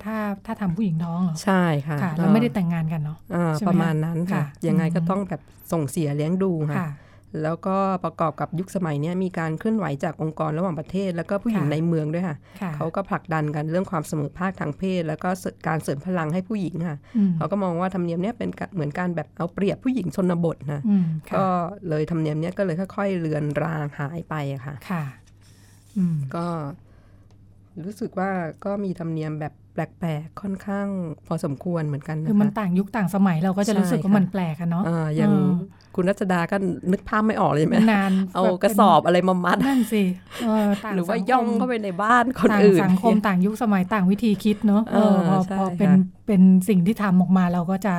ถ้าถ้าทำผู้หญิงท้องเหรอ ใช่ค่ะค่ะแล้วไม่ได้แต่งงานกันเนาะอ่าใช่ไหมประมาณนั้นค่ะค่ะยังไงก็อืมต้องแบบส่งเสียเลี้ยงดูค่ะค่ะแล้วก็ประกอบกับยุคสมัยเนี้ยมีการเคลื่อนไหวจากองค์กรระหว่างประเทศ แล้วก็ผู้หญิงค่ะในเมืองด้วยค่ะค่ะ เขาก็ผลักดันกันเรื่องความเสมอภาคทางเพศ แล้วก็การเสริมพลังให้ผู้หญิงค่ะอืมเขาก็มองว่าธรรมเนียมเนี้ยเป็นกะเหมือนการแบบเอาเปรียบผู้หญิงชนบทนะอืมค่ะก็เลยธรรมเนียมเนี้ยก็เลยค่อยๆเลือนรางหายไปอะค่ะ ค่ะอืมก็ รู้สึกว่าก็มีธรรมเนียมแบบแปลกๆ ค่อนข้างพอสมควรเหมือนกันนะคือมันคะต่างยุคต่างสมัยเราก็จะรู้สึกว่าใช่ค่ะมันแปลกอะเนาะอ่าอย่างเออคุณรัชดาก็นึกภาพไม่ออกเลยใช่ไหมนานเอาแบบกระสอบอะไรมามัดนั่นสิเออต่างหรือว่าสัคมย่องเข้าไปในบ้านคนต่างอื่นสังคมต่างยุคสมัยต่างวิธีคิดเนาะเออพอเออใช่พอเป็นค่ะเป็นสิ่งที่ทำออกมาเราก็จะ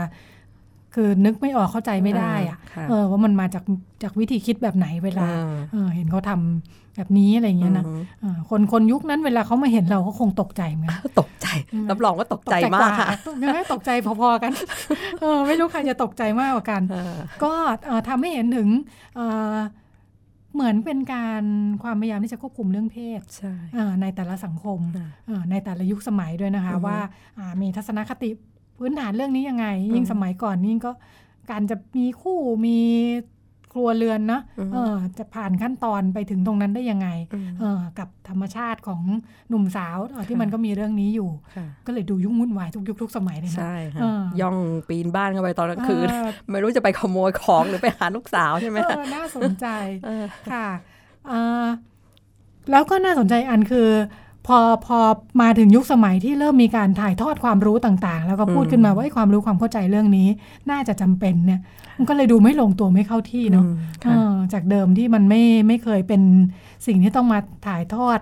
คือนึกไม่ออกเข้าใจไม่ได้อะค่ะเออว่ามันมาจากจากวิธีคิดแบบไหนเวลาอ่าเออเห็นเขาทำแบบนี้อะไรอย่างเงี้ยนะอือฮึเออคนคนยุคนั้นเวลาเขามาเห็นเราก็คงตกใจเหมือนกันตกใจรับรองว่าตกใจมากค่ะตกใจกว่าตกใจพอๆกันเออไม่รู้ใครจะตกใจมากกว่ากันอ่าก็เอ่อทำให้เห็นถึงเอ่อเหมือนเป็นการความพยายามที่จะควบคุมเรื่องเพศใช่อ่าในแต่ละสังคมค่ะอ่าในแต่ละยุคสมัยด้วยนะคะอือฮึว่าอ่ามีทัศนคติ พื้นฐานเรื่องนี้ยังไง ยิ่งอืมสมัยก่อนยิ่งก็การจะมีคู่มีครัวเรือนเนาะอือฮึเออจะผ่านขั้นตอนไปถึงตรงนั้นได้ยังไงอืมเออกับธรรมชาติของหนุ่มสาวเอ่อที่ค่ะมันก็มีเรื่องนี้อยู่ค่ะก็เลยดูยุ่งวุ่นวายทุกยุคทุกสมัยเลยนะใช่ค่ะเออย่องปีนบ้านเข้าไปตอนกลางคืนเออไม่รู้จะไปขโมยของหรือไปหาลูกสาวใช่ไหมเอคะอน่าสนใจเออค่ะเอ่อแล้วก็น่าสนใจอันคือ พอพอมาถึงยุคสมัยที่เริ่มมีการถ่ายทอดความรู้ต่างๆ แล้วก็พูดอืมขึ้นมาว่าไอ้ความรู้ความเข้าใจเรื่องนี้ น่าจะจำเป็นเนี่ย มันก็เลยดูไม่ลงตัวไม่เข้าที่เนาะอืมเอค่ะอจากเดิมที่มันไม่ไม่เคยเป็นสิ่งที่ต้องมาถ่ายทอด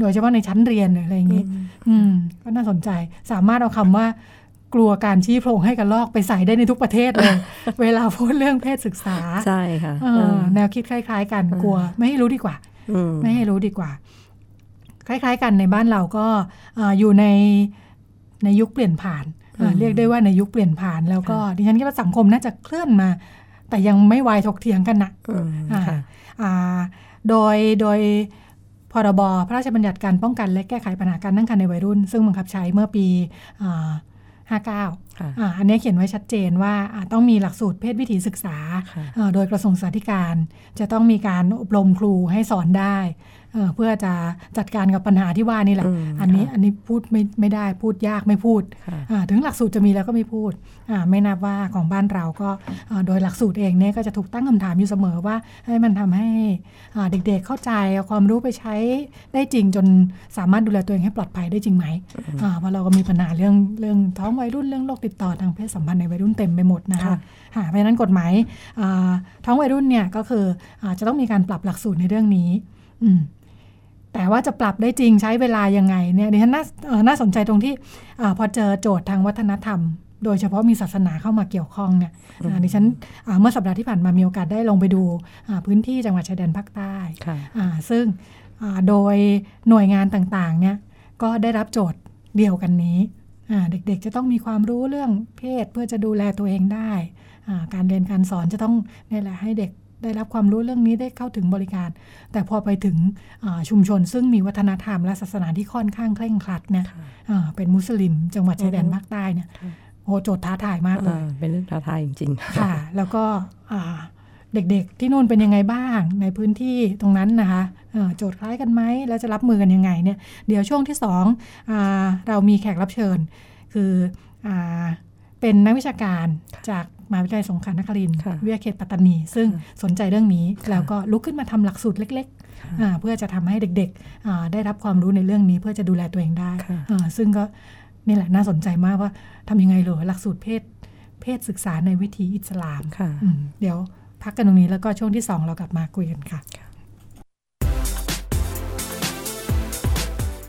โดยเฉพาะในชั้นเรียนหรืออะไรอย่างนี้อืมก็น่าสนใจสามารถเอาคำว่ากลัวการชี้โพรงให้กันลอกไปใส่ได้ในทุกประเทศเลย เวลาพูดเรื่องเพศศึกษาใช่ค่ะเออแนวคิดคล้าย ๆ กันเออกลัว ไม่ให้รู้ดีกว่าอืมไม่ให้รู้ดีกว่า คล้าย ๆ กันในบ้านเราก็เอ่ออยู่ในในยุคเปลี่ยนผ่านเอ่อเรียกได้ว่าในยุคเปลี่ยนผ่าน แล้วก็ดิฉันคิดว่าสังคมน่าจะเคลื่อนมา แต่ยังไม่วายถกเถียงกันนะอืมอ่าค่ะอ่าโดยโดยพรบพระราชบัญญัติการป้องกันและแก้ไขปัญหาการตั้งครรภ์ในวัยรุ่น ซึ่งบังคับใช้เมื่อปีอ่า59ค่ะอ่าอันนี้เขียนไว้ชัดเจนว่าอ่าต้องมีหลักสูตรเพศวิถีศึกษาค่ะเอ่อโดยกระทรวงศึกษาธิการ จะต้องมีการอบรมครูให้สอนได้ เอ่อเพื่อจะจัดการกับปัญหาที่ว่านี่แหละอืมอันนี้ค่ะอันนี้พูดไม่ไม่ได้พูดยากไม่พูดค่ะอ่าถึงหลักสูตรจะมีแล้วก็ไม่พูดอ่าไม่นับว่าของบ้านเราก็อ่าโดยหลักสูตรเองเนี่ยก็จะถูกตั้งคำถามอยู่เสมอว่าให้มันทำให้อ่าเด็กๆเข้าใจเอาความรู้ไปใช้ได้จริงจนสามารถดูแลตัวเองให้ปลอดภัยได้จริงไหมอ่าเพราะเราก็มีปัญหาเรื่องเรื่องท้องวัยรุ่นเรื่องโรคติดต่อทางเพศสัมพันธ์ในวัยรุ่นเต็มไปหมดนะคะค่ะค่ะเพราะฉะนั้นกฎหมายอ่าท้องวัยรุ่นเนี่ยก็คืออาจะต้องมีการปรับหลักสูตรในเรื่องนี้ อืม แต่ว่าจะปรับได้จริงใช้เวลายังไงเนี่ยดิฉันน่าเอ่อน่าสนใจตรงที่อาพอเจอโจทย์ทางวัฒนธรรม โดยเฉพาะมีศาสนาเข้ามาเกี่ยวข้องเนี่ยอ่าดิฉันอ่าเมื่อสัปดาห์ที่ผ่านมามีโอกาสได้ลงไปดูอ่าพื้นที่จังหวัดชายแดนภาคใต้ค่ะอ่าซึ่งอ่าโดยหน่วยงานต่างๆเนี่ยก็ได้รับโจทย์เดียวกันนี้อ่าเด็กๆจะต้องมีความรู้เรื่องเพศเพื่อจะดูแลตัวเองได้อ่าการเรียนการสอนจะต้องนี่แหละให้เด็ก ได้รับความรู้เรื่องนี้ได้เข้าถึงบริการ แต่พอไปถึงอ่าชุมชนซึ่งมีวัฒนธรรมและศาสนาที่ค่อนข้างเคร่งครัดเนี่ยค่ะอ่าเป็นมุสลิม จังหวัดชายแดนอือฮึภาคใต้เนี่ยค่ะโอ้โจทย์ท้าทายมากเลยอ่าเป็นเรื่องท้าทายจริงๆค่ะ แล้วก็อ่าเด็กๆ ที่นู่นเป็นยังไงบ้างในพื้นที่ตรงนั้นนะคะเอ่อโจทย์คล้ายกันไหมแล้วจะรับมือกันยังไงเนี่ยเดี๋ยวช่วงที่สองอาเรามีแขกรับเชิญ คืออาเป็นนักวิชาการจาก มหาวิทยาลัยสงขลานครินทร์ค่ะวิทยาเขตปัตตานี ซึ่งสนใจเรื่องนี้แล้วก็ลุกขึ้นมาทำหลักสูตรเล็กๆอ่าเพื่อจะทำให้เด็กๆอ่าได้รับความรู้ในเรื่องนี้ เพื่อจะดูแลตัวเองได้ค่ะอ่าซึ่งก็นี่แหละน่าสนใจมากว่าทำยังไงเหรอหลักสูตรเพศเพศศึกษาในวิถีอิสลามค่ะอืมเดี๋ยวพักกันตรงนี้แล้วก็ช่วงที่ 2 เรากลับมาคุยกันค่ะ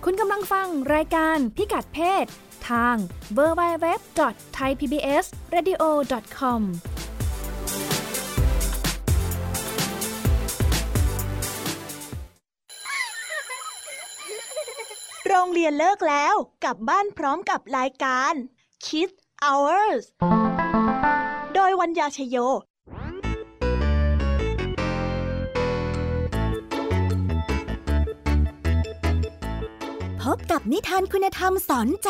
คุณกำลังฟังรายการพิกัดเพศ ทาง www.thaipbsradio.com โรงเรียนเลิกแล้ว กลับบ้านพร้อมกับรายการ Kids Hours โดยวัญญาชยโยพบกับนิทานคุณธรรมสอนใจ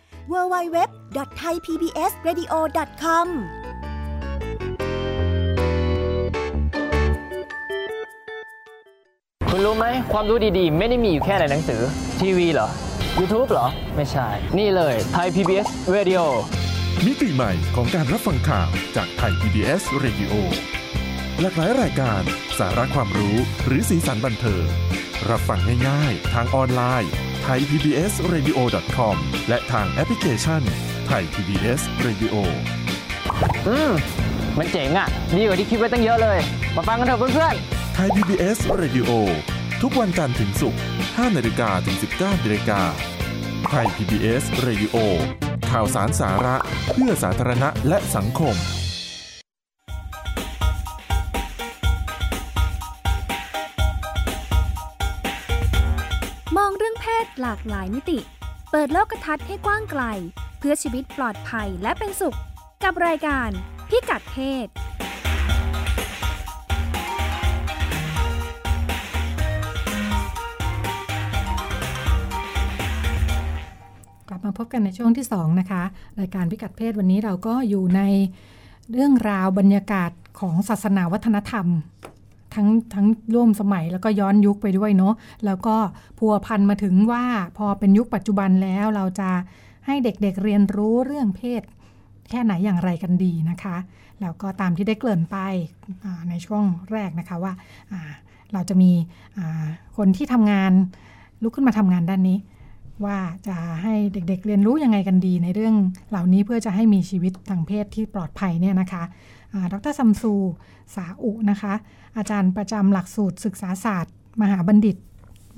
www.thaipbsradio.com คุณรู้ไหมความรู้ดีๆ ไม่ได้มีอยู่แค่ในหนังสือ ทีวีเหรอ YouTube เหรอ ไม่ใช่ นี่เลยไทย PBS Radio มิติใหม่ของการรับฟังข่าวจากไทย PBS Radio หลากหลายรายการสาระความรู้หรือสีสันบันเทิงรับฟังง่ายๆ ทางออนไลน์ ไทย PBS Radio com และทางแอปพลิเคชันไทย PBS Radio อืม มันเจ๋งอะ่ะ ดีกว่าที่คิดไว้ตั้งเยอะเลย มาฟังกันเถอะเพื่อนไทย PBS Radio ทุกวันจันทร์ถึงศุกร์5นาฬิกาถึง 19นาฬิกาไทย PBS Radio ข่าวสารสาระเพื่อสาธารณะและสังคมม หลากหลายมิติ เปิดโลกทัศน์ให้กว้างไกล เพื่อชีวิตปลอดภัยและเป็นสุข กับรายการพิกัดเพศกลับมาพบกันในช่วงที่ 2 นะคะ รายการพิกัดเพศวันนี้เราก็อยู่ในเรื่องราวบรรยากาศของศาสนาวัฒนธรรม ทั้งทั้งร่วมสมัยแล้วก็ย้อนยุคไปด้วยเนาะแล้วก็พัวพันมาถึงว่าพอเป็นยุคปัจจุบันแล้วเราจะให้เด็กๆเเรียนรู้เรื่องเพศ แค่ไหนอย่างไรกันดีนะคะ แล้วก็ตามที่ได้เกริ่นไปในช่วงแรกนะคะว่าเราจะมีคนที่ทำงานลุกขึ้นมาทำงานด้านนี้ ว่าจะให้เด็กๆเรียนรู้ยังไงกันดีในเรื่องเหล่านี้เพื่อจะให้มีชีวิตทางเพศที่ปลอดภัยเนี่ยนะคะ ดรซัมซู สาอุนะคะ อาจารย์ประจำหลักสูตรศึกษาศาสตร์ มหาบัณฑิต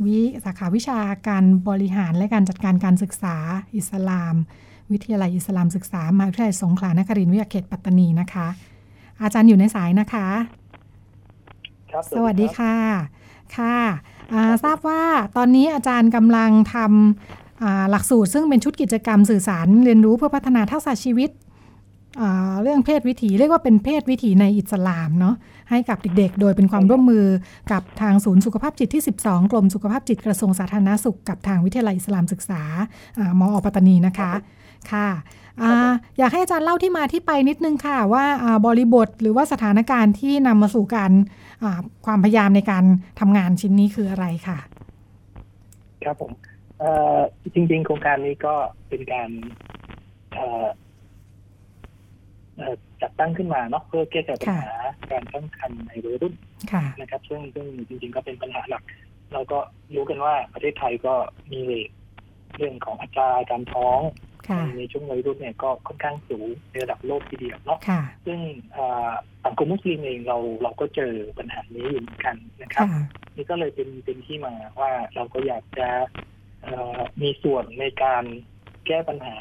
วิสาขาวิชาการบริหารและการจัดการการศึกษาอิสลาม วิทยาลัยอิสลามศึกษามหาวิทยาลัยสงขลานครินทร์วิทยาเขตปัตตานีนะคะ อาจารย์อยู่ในสายนะคะครับสวัสดีค่ะค่ะทราบว่าตอนนี้อาจารย์กำลังทำอ่าหลักสูตรซึ่งเป็นชุดกิจกรรมสื่อสารเรียนรู้เพื่อพัฒนาทักษะชีวิต เรื่องเพศวิถีเรียกว่าเป็นเพศวิถีในอิสลามเนาะให้กับเด็กๆ โดยเป็นความร่วมมือกับทางศูนย์สุขภาพจิตที่ 12 กรมสุขภาพจิตกระทรวงสาธารณสุขกับทางวิทยาลัยอิสลามศึกษาอามอปัตตานีนะคะค่ะออยากให้อาจารย์เล่าที่มาที่ไปนิดนึงค่ะ ว่าบริบทหรือว่าสถานการณ์ที่นำมาสู่การความพยายามในการทำงานชิ้นนี้คืออะไรค่ะ ครับผมจริงๆ โครงการนี้ก็เป็นการ จัดตั้งขึ้นมาเนาะเพื่อแก้ไขปัญหาการตั้งครรภ์ในวัยรุ่นค่ะนะครับ ซึ่งซึ่งจริงๆก็เป็นปัญหาหลัก เราก็รู้กันว่าประเทศไทยก็มีเรทเรื่องของอัตราการท้องค่ะในช่วงวัยรุ่นเนี่ยก็ค่อนข้างสูงในระดับโลกทีเดียวเนาะค่ะซึ่งอ่าสังคมมุสลิมเองเราเราก็เจอปัญหานี้อยู่เหมือนกันนะครับค่ะนี่ก็เลยเป็นเป็นที่มาว่าเราก็อยากจะเอ่อมีส่วนในการแก้ปัญหา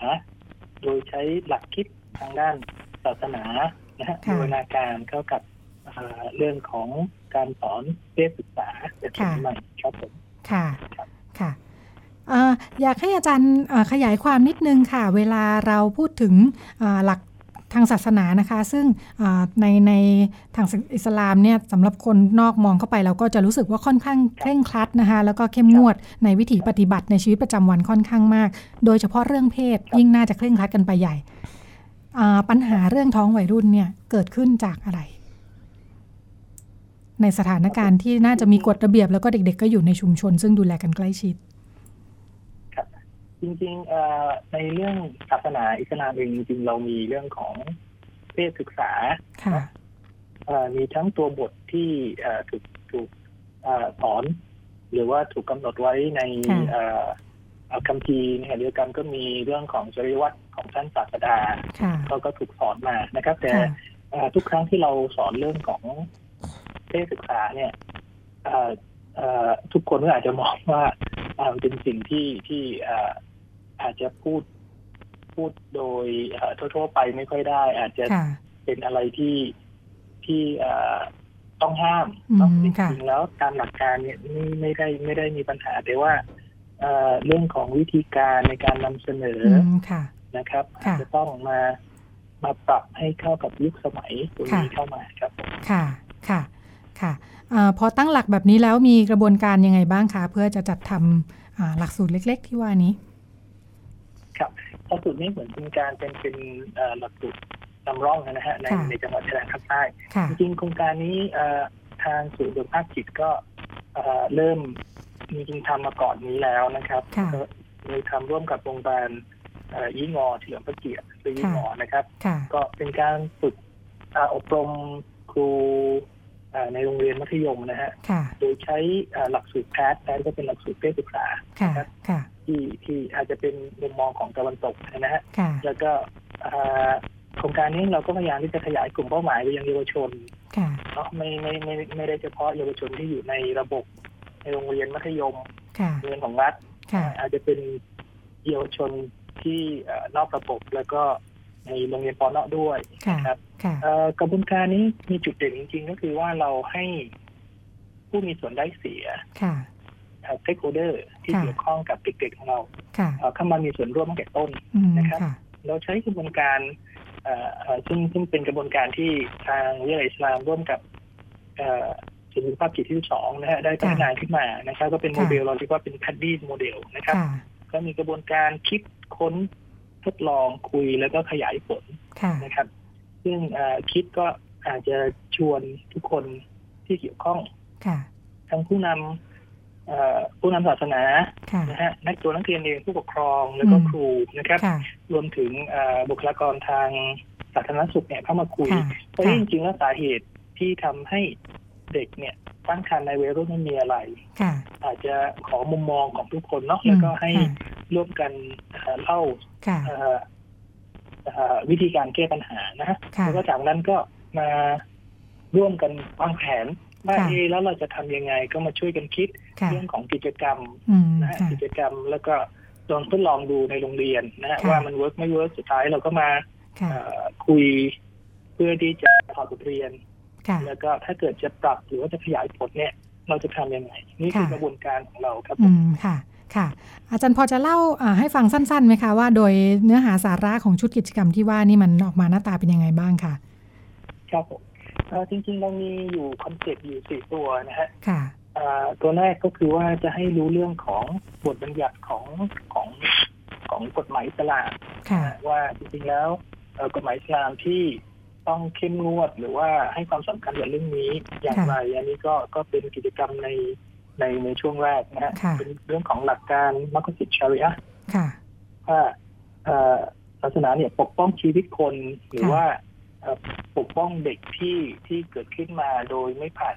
โดยใช้หลักคิดทางด้าน ศาสนานะฮะค่ะบูรณาการเข้ากับเอ่อเรื่องของการสอนเพศศึกษาแบบสมัยใหม่ครับผมค่ะค่ะอ่าอยากให้อาจารย์อ่าขยายความนิดนึงค่ะ เวลาเราพูดถึงอ่าหลักทางศาสนานะคะ ซึ่งในในทางอิสลามเนี่ยสำหรับคนนอกมองเข้าไปเราก็จะรู้สึกว่าค่อนข้างเคร่งครัดนะคะแล้วก็เข้มงวดในวิถีปฏิบัติในชีวิตประจำวันค่อนข้างมาก โดยเฉพาะเรื่องเพศยิ่งน่าจะเคร่งครัดกันไปใหญ่ ปัญหาเรื่องท้องวัยรุ่นเนี่ยเกิดขึ้นจากอะไร ในสถานการณ์ที่น่าจะมีกฎระเบียบแล้วก็เด็ก ๆ ก็อยู่ในชุมชน ซึ่งดูแลกันใกล้ชิดจริงๆในเรื่องศาสนาอิสลามเองจริงๆเรามีเรื่องของเพศศึกษามีทั้งตัวบทที่ถูกถูกสอน หรือว่าถูกกำหนดไว้ใน คำพีในขณะเดียวกันก็มีเรื่องของจริยวัตรของท่านศาสดาเขาก็ถูกสอนมานะครับ แต่ทุกครั้งที่เราสอนเรื่องของเพศศึกษาเนี่ยทุกคนก็อาจจะมองว่าเป็นสิ่งที่ที่อาจจะพูดพูดโดยทั่วๆไปไม่ค่อยได้ อาจจะเป็นอะไรที่ที่ต้องห้ามจริงๆแล้วการหลักการเนี่ยไม่ไม่ได้ไม่ได้มีปัญหาแต่ว่า เรื่องของวิธีการในการนำเสนอนะครับจะต้องมามาปรับให้เข้ากับยุคสมัยตรงนี้เข้ามาครับค่ะค่ะค่ะอพอตั้งหลักแบบนี้แล้วมีกระบวนการยังไงบ้างคะเพื่อจะจัดทำหลักสูตรเล็ก ๆ ที่ว่านี้ ครับหลักสูตรนี้เหมือนเป็นการเป็นเป็นหลักสูตรนำร่องนะฮะในในจังหวัดชายแดนภาคใต้จริงโครงการนี้ทางศูนย์สุขภาพจิตก็เริ่มมี จริงทำมาก่อนนี้แล้วนะครับเลยทำร่วมกับโรงพยาบาลยี่งอเฉลิมพระเกียรติหรือยี่งอนะครับ ก็เป็นการฝึกอบรมครูในโรงเรียนมัธยมนะฮะ โดยใช้หลักสูตรแพทย์แพทย์ก็เป็นหลักสูตรเพศศึกษาครับที่ที่อาจจะเป็นมุมมองของตะวันตกนะฮะ แล้วก็โครงการนี้เราก็พยายามที่จะขยายกลุ่มเป้าหมายไปยังเยาวชนเนาะไม่ไม่ไม่ไม่ได้เฉพาะเยาวชนที่อยู่ในระบบ ในโรงเรียนมัธยมโรงเรียนของรัฐอาจจะเป็นเยาวชนที่นอกระบบแล้วก็ในโรงเรียนปอนอด้วยนะครับกระบวนการนี้มีจุดเด่นจริงๆ ก็คือว่าเราให้ผู้มีส่วนได้เสีย stakeholder ที่เกี่ยวข้องกับเด็กๆของเราเข้ามามีส่วนร่วมตั้งแต่ต้นนะครับ เราใช้กระบวนการซึ่งซึ่งเป็นกระบวนการที่ทางวิทยาลัยอิสลามร่วมกับ ศูนย์สุขภาพจิตที่สองนะฮะได้พัฒนาขึ้นมานะครับ ก็เป็นโมเดลเราเรียกว่าเป็นแพดดี้โมเดลนะครับ ก็มีกระบวนการคิดค้นทดลองคุยแล้วก็ขยายผลนะครับ ซึ่งคิดก็อาจจะชวนทุกคนที่เกี่ยวข้องทั้งผู้นำผู้นำศาสนานะฮะนักตัวนักเรียนเองผู้ปกครองแล้วก็ครูนะครับ รวมถึงบุคลากรทางสาธารณสุขเนี่ยเข้ามาคุยเพราะจริงๆแล้วสาเหตุที่ทำให้ เด็กเนี่ยตั้งครรภ์ในวัยรุ่นไม่มีอะไร อาจจะขอมุมมองของทุกคนเนาะแล้วก็ให้ร่วมกันเล่าวิธีการแก้ปัญหานะฮะแล้วก็จากนั้นก็มาร่วมกันวางแผนว่าเอแล้วเราจะทำยังไงก็มาช่วยกันคิดเรื่องของกิจกรรมนะฮะกิจกรรมแล้วก็ลองทดลองดูในโรงเรียนนะฮะว่ามัน work ไม่ work สุดท้ายเราก็มาคุยเพื่อที่จะถอดบทเรียน แล้วก็ถ้าเกิดจะปรับหรือว่าจะขยายผลเนี่ย เราจะทำยังไงนี่คือกระบวนการของเราครับอืมค่ะค่ะ อาจารย์พอจะเล่าให้ฟังสั้นๆไหมคะว่า โดยเนื้อหาสาระของชุดกิจกรรมที่ว่านี่มันออกมาหน้าตาเป็นยังไงบ้างค่ะครับผมจริงๆเรามีอยู่คอนเซ็ปต์อยู่สี่ตัวนะฮะค่ะตัวแรกก็คือว่าจะให้รู้เรื่องของบทบัญญัติของของของกฎหมายอิสลามว่าจริงๆแล้วกฎหมายอิสลามที่ ต้องเข้มงวดหรือว่าให้ความสำคัญกับเรื่องนี้อย่างไร อันนี้ก็ก็เป็นกิจกรรมในในในช่วงแรกนะฮะเป็นเรื่องของหลักการมัคคิดชาริอะว่าศาสนาเนี่ยปกป้องชีวิตคนหรือว่าปกป้องเด็กที่ที่เกิดขึ้นมาโดยไม่ผ่าน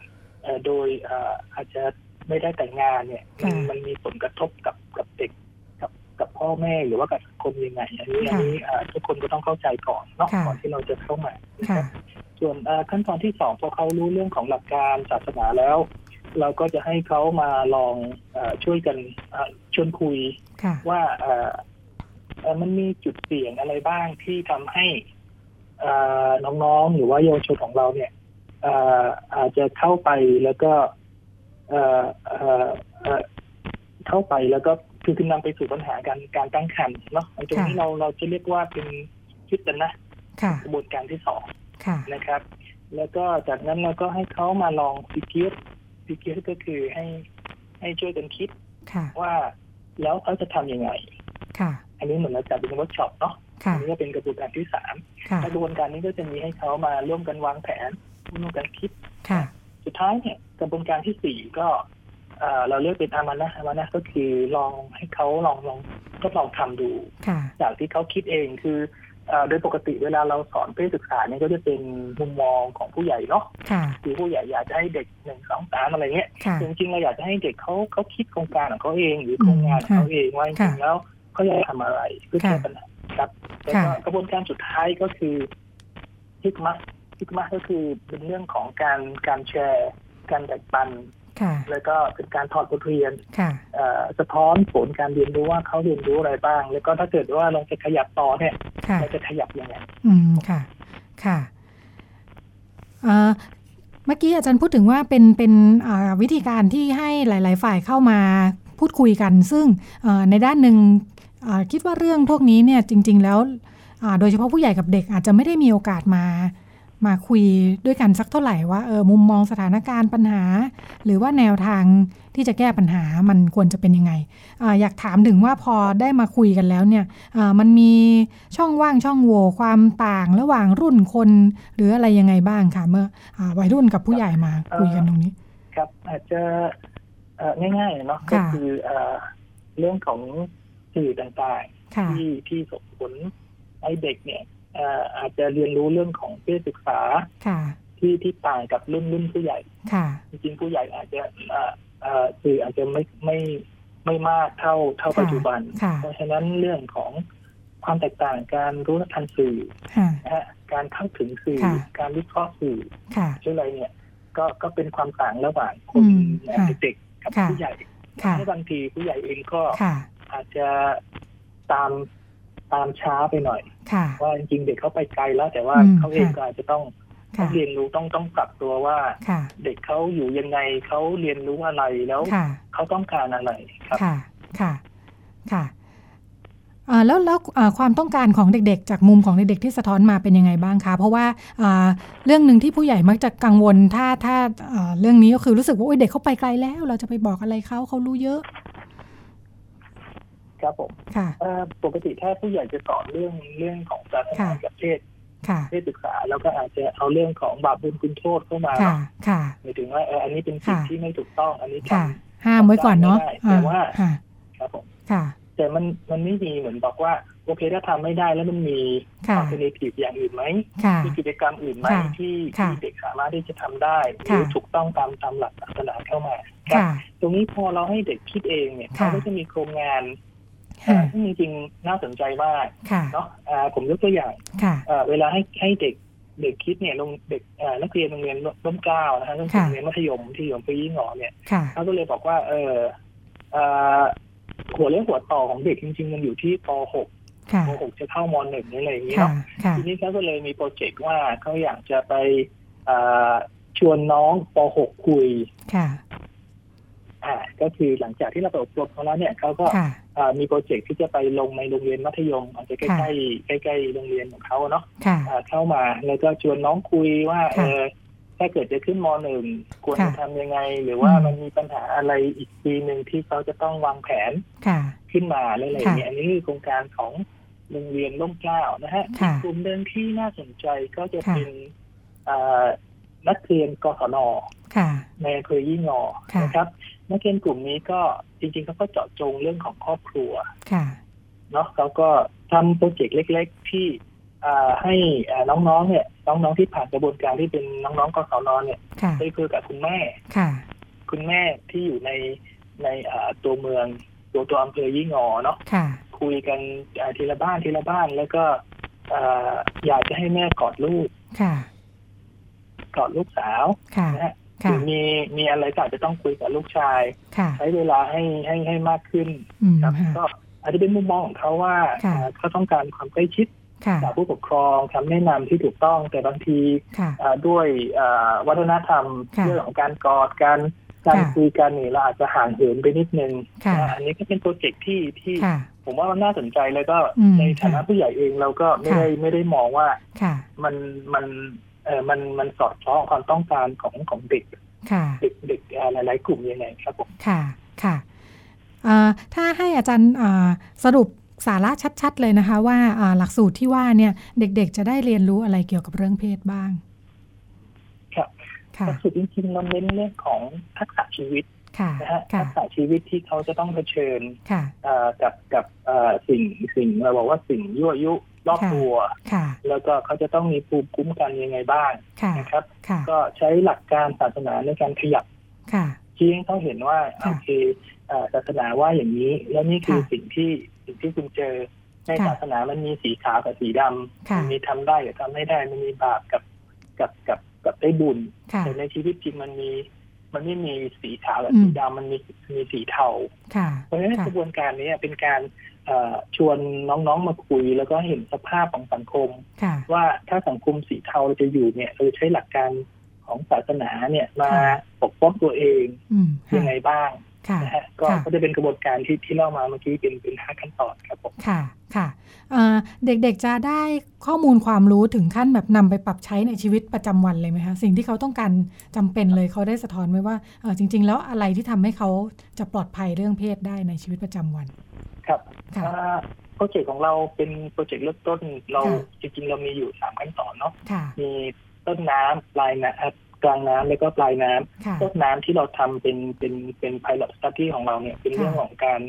โดยอาจจะไม่ได้แต่งงานเนี่ยมันมีผลกระทบกับกับเด็ก กับพ่อแม่หรือว่ากับคนยังไงอันนี้อันนี้ทุกคนก็ต้องเข้าใจก่อนเนาะก่อนที่เราจะเข้ามาส่วนขั้นตอนที่สองพอเขารู้เรื่องของหลักการศาสนาแล้ว เราก็จะให้เขามาลองช่วยกันชวนคุยว่ามันมีจุดเสี่ยงอะไรบ้างที่ทำให้น้องๆหรือว่าเยาวชนของเราเนี่ยอาจจะเข้าไปแล้วก็เข้าไปแล้วก็ คือคือนำไปสู่ปัญหาการการตั้งครรภ์เนาะตรงนี้เราเราจะเรียกว่าเป็นคิดกันนะค่ะกระบวนการที่สองค่ะนะครับ แล้วก็จากนั้นเราก็ให้เขามาลอง fikir fikir ก็คือให้ให้ช่วยกันคิดค่ะว่าแล้วเขาจะทำยังไงค่ะอันนี้เหมือนเราจัดเป็นเวิร์กช็อปเนาะค่ะอันนี้ก็เป็นกระบวนการที่สามค่ะกระบวนการนี้ก็จะมีให้เขามาร่วมกันวางแผนร่วมกันคิดค่ะสุดท้ายเนี่ยกระบวนการที่สี่ก็ เอ่อเราเรียกเป็นอามานะอามานะก็คือลองให้เขาลองลองทดลองทำดูค่ะจากที่เขาคิดเองคือเอ่อโดยปกติเวลาเราสอนเพศศึกษาเนี่ยก็จะเป็นมุมมองของผู้ใหญ่เนาะค่ะคือผู้ใหญ่อยากจะให้เด็กหนึ่งสองสามอะไรเงี้ยค่ะจริงๆเราอยากจะให้เด็กเขาเขาคิดโครงการของเขาเองหรือโครงงานของเขาเองว่าจริงๆแล้วเขาอยากทำอะไรเพื่อแก้ปัญหาครับแล้วก็ค่ะกระบวนการสุดท้ายก็คือฮิกมัสฮิกมัสก็คือเป็นเรื่องของการการแชร์ การแบ่งปันค่ะ แล้วก็เป็นการถอดบทเรียนค่ะเอ่อสะท้อนผลการเรียนรู้ว่าเขาเรียนรู้อะไรบ้าง แล้วก็ถ้าเกิดว่าเราจะขยับต่อเนี่ยค่ะเราจะขยับยังไงอืมค่ะ ค่ะเอ่อเมื่อกี้อาจารย์พูดถึงว่าเป็นเป็นอ่าวิธีการที่ให้หลาย ๆ ฝ่ายเข้ามาพูดคุยกัน ซึ่งเอ่อในด้านหนึ่งอ่าคิดว่าเรื่องพวกนี้เนี่ยจริง ๆ แล้วอ่าโดยเฉพาะผู้ใหญ่กับเด็กอาจจะไม่ได้มีโอกาสมา มาคุยด้วยกันสักเท่าไหร่ว่าเออมุมมองสถานการณ์ปัญหา หรือว่าแนวทางที่จะแก้ปัญหามันควรจะเป็นยังไงอาอยากถามถึงว่าพอได้มาคุยกันแล้วเนี่ยอ่ามันมีช่องว่างช่องโหว่ความต่างระหว่างรุ่นคน หรืออะไรยังไงบ้างคะเมื่ออาวัยรุ่นกับผู้ใหญ่มาคุยกันตรงนี้ ครับอาจจะเอ่อง่ายๆเนาะค่ะก็คือเอ่อเรื่องของสื่อต่างค่ะๆที่ที่ส่งผลให้เด็กเนี่ยเอ่ออาจจะเรียนรู้เรื่องของเพศศึกษาค่ะที่ที่ต่างกับรุ่นรุ่นผู้ใหญ่ค่ะจริงๆผู้ใหญ่อาจจะเอ่อเอ่อสื่ออาจจะไม่ไม่ไม่มากเท่าเท่าค่ะปัจจุบันค่ะเพราะฉะนั้นเรื่องของความแตกต่างการรู้ทันสื่อค่ะนะฮะการเข้าถึงสื่อค่ะการวิเคราะห์สื่อค่ะชื่ออะไรเนี่ย ก็ก็เป็นความต่างระหว่างคอืนมค่ะเด็กๆกับค่ะผู้ใหญ่ค่ะและบางทีผู้ใหญ่เองก็ค่ะอาจจะตาม ตามช้าไปหน่อยค่ะว่าจริงๆเด็กเขาไปไกลแล้ว แต่ว่าอืมเขาเองค่ะก็อาจจะต้องต้ค่ะองเรียนรู้ต้องต้องปรับตัวว่าค่ะเด็กเขาอยู่ยังไงเขาเรียนรู้อะไรแล้วค่ะเขาต้องการอะไรครับค่ะค่ะค่ะอ่าแล้วแล้วอ่าความต้องการของเด็กๆ จากมุมของเด็กๆที่สะท้อนมาเป็นยังไงบ้างคะ เพราะว่าอ่าเรื่องหนึ่งที่ผู้ใหญ่มักจะกังวลถ้าถ้าอ่าเรื่องนี้ก็คือรู้สึกว่าโอ๊ยเด็กเขาไปไกลแล้ว เราจะไปบอกอะไรเขาเขารู้เยอะ ครับผมค่ะเอ่อปกติถ้าผู้ใหญ่จะสอนเรื่องเรื่องของการทำงานค่ะกับเพศค่ะเพศศึกษาแล้วก็อาจจะเอาเรื่องของบาปบุญคุณโทษเข้ามาค่ะค่ะหมายถึงว่าเอออันนี้เป็นสิ่งค่ะที่ไม่ถูกต้อง อันนี้ทค่ะห้ามไว้ก่อนเนาะได้แต่ว่าค่ะำครับผมค่ะ แต่มันมันไม่มีเหมือนบอกว่าโอเคถ้าทำไม่ได้แล้วมันมีค่ะ alternative อย่างอื่นไหมค่ะมีกิจกรรมอื่นไหมค่ะที่ค่ะที่เด็กสามารถที่จะทำได้หค่ะรือถูกต้องตามตามหลักศาสนาเข้ามาครับค่ะตรงนี้พอเราให้เด็กคิดเองเนี่ยค่ะเขาก็จะมีโครงงานค่ะ ซึ่งจริงๆน่าสนใจมากค่ะเนาะอ่าผมยกตัวอย่างค่ะเอ่อเวลาให้ให้เด็กเด็กคิดเนี่ยลงเด็กเอ่อนักเรียนโรงเรียนร่มเกล้านะฮะโรงค่ะเรียนมัธยมที่อยู่อำเภอยี่งอเนี่ยค่ะเขาก็เลยบอกว่า เออเอ่อหัวเรื่องหัวต่อของเด็กจริง ๆ มันอยู่ที่ป .6 ค่ะป .6 จะเข้าม .1 นี่อะไรอย่างนี้ค่ะเนาะค่ะทีนี้เขาก็เลยมีโปรเจกต์ว่าเขาอยากจะไปเอ่อชวนน้องป .6 คุย ค่ะ อ่า ก็คือหลังจากที่เราไปอบรมเขาแล้วเนี่ยเขาก็ค่ะเอ่อ มีโปรเจกต์ที่จะไปลงในโรงเรียนมัธยมอาจจะใกล้ค่ะๆใกล้ๆโรงเรียนของเขาเนาะค่ะอ่าเข้ามาแล้วก็ชวนน้องคุยว่าเอค่ะอถ้าเกิดจะขึ้นมหนึ่งควรค่ะจะทำยังไง หรือว่าอืมมันมีปัญหาอะไรอีกปีหนึ่งที่เขาจะต้องวางแผนค่ะขึ้นมาอะไรอะไรค่ะเงี้ยอันนี้คือโครงการของโรงเรียนร่มเกล้านะฮะค่ะกลุ่มเดิมที่น่าสนใจก็จะค่ะเป็นอ่านักเรียนกศนค่ะในอำเภอยี่งอค่ะนะครับ นักเรียนกลุ่มนี้ก็จริงๆเขาก็เจาะจงเรื่องของครอบครัวค่ะเนาะเขาก็ทำโปรเจกต์เล็ก ๆ ที่อ่าให้อ่าน้องๆเนี่ยน้องๆที่ผ่านกระบวนการที่เป็นน้องๆกศนเนี่ยค่ะได้คุยกับคุณแม่ค่ะ คุณแม่ที่อยู่ในในอ่าตัวเมืองตัวตัวอำเภอยี่งอเนาะค่ะคุยกันอ่าทีละบ้านทีละบ้านแล้วก็อ่าอยากจะให้แม่กอดลูกค่ะกอดลูกสาวค่ะนะฮะ หค่ะรือมีมีอะไรก็อาจจะต้องคุยกับลูกชายค่ะใช้เวลาให้ให้ให้มากขึ้นอืมครับค่ะก็อาจจะเป็นมุมมองของเขาว่าค่ะอ่าเขาต้องการความใกล้ชิดค่ะจากผู้ปกครองคำแนะนำที่ถูกต้องแต่บางทีค่ะอ่าด้วยอ่าวัฒนธรรมค่ะเรื่องของการกอดการการค่ะคุยกันนี่เราอาจจะห่างเหินไปนิดนึงค่ะอ่าอันนี้ก็เป็นโปรเจกต์ที่ที่ค่ะผมว่ามันน่าสนใจแล้วก็อืมในฐานะค่ะผู้ใหญ่เองเราก็ไม่ค่ะได้ไม่ได้มองว่าค่ะมันมัน เออมันมันสอดคล้องความต้องการของของเด็กค่ะเด็กเด็กเอ่อหลาย ๆ กลุ่มยังไงครับผมค่ะค่ะอ่าถ้าให้อาจารย์อ่าสรุปสาระชัด ๆ เลยนะคะว่าอ่าหลักสูตรที่ว่าเนี่ยเด็กๆ จะได้เรียนรู้อะไรเกี่ยวกับเรื่องเพศบ้าง ครับค่ะก็คือจริงๆเราเน้นเรื่องของทักษะชีวิตค่ะนะฮะค่ะทักษะชีวิตที่เขาจะต้องเผชิญค่ะเอ่อกับกับเอ่อสิ่งสิ่งเราบอกว่าสิ่งยั่วยุ รอบค่ะตัวค่ะแล้วก็เขาจะต้องมีภูมิคุ้มกันยังไงบ้างค่ะนะครับค่ะก็ใช้หลักการศาสนาในการขยับค่ะชี้ให้เขาเห็นว่าค่ะโอเคเอ่อศาสนาว่าอย่างนี้ แล้วนี่คือค่ะสิ่งที่สิ่งที่คุณเจอในค่ะศาสนามันมีสีขาวกับสีดำค่ะมัมีทำได้กับทำไม่ได้มันมีบาปกับกับกับกับได้บุญค่ะแต่ในชีวิตจริงมันมีมันไม่มีสีขาวกับอืมสีดำมันมีมีสีเทาค่ะเพราะฉะนั้นค่ะกระบวนการนี้เป็นการเอ่อ ชวนน้องๆมาคุย แล้วก็เห็นสภาพของสังคมค่ะว่าถ้าสังคมสีเทาเราจะอยู่เนี่ยเราใช้หลักการของศาสนาเนี่ยมาค่ะปกป้องตัวเองอืมยังไงบ้างค่ะนะฮะก็ค่ะก็จะเป็นกระบวนการที่ที่เล่ามาเมื่อกี้เป็นเป็นห้าขั้นตอนครับผมค่ะค่ะเอ่อเด็กๆจะได้ข้อมูลความรู้ถึงขั้นแบบนำไปปรับใช้ในชีวิตประจำวันเลยไหมคะสิ่งที่เขาต้องการจำเป็นเลยเขาได้สะท้อนไว้ว่าเออจริง ๆ แล้วอะไรที่ทำให้เขาจะปลอดภัยเรื่องเพศได้ในชีวิตประจำวัน ครับค่ะอ่าโปรเจกต์ของเราเป็นโปรเจกต์เริ่มต้นเราค่ะจริงๆ เรามีอยู่สามขั้นตอนเนาะค่ะมีต้นน้ำปลายน้ำอะกลางน้ำแล้วก็ปลายน้ำค่ะต้นน้ำที่เราทำเป็นเป็นเป็น pilot study ของเราเนี่ยเป็นค่ะเรื่องของการ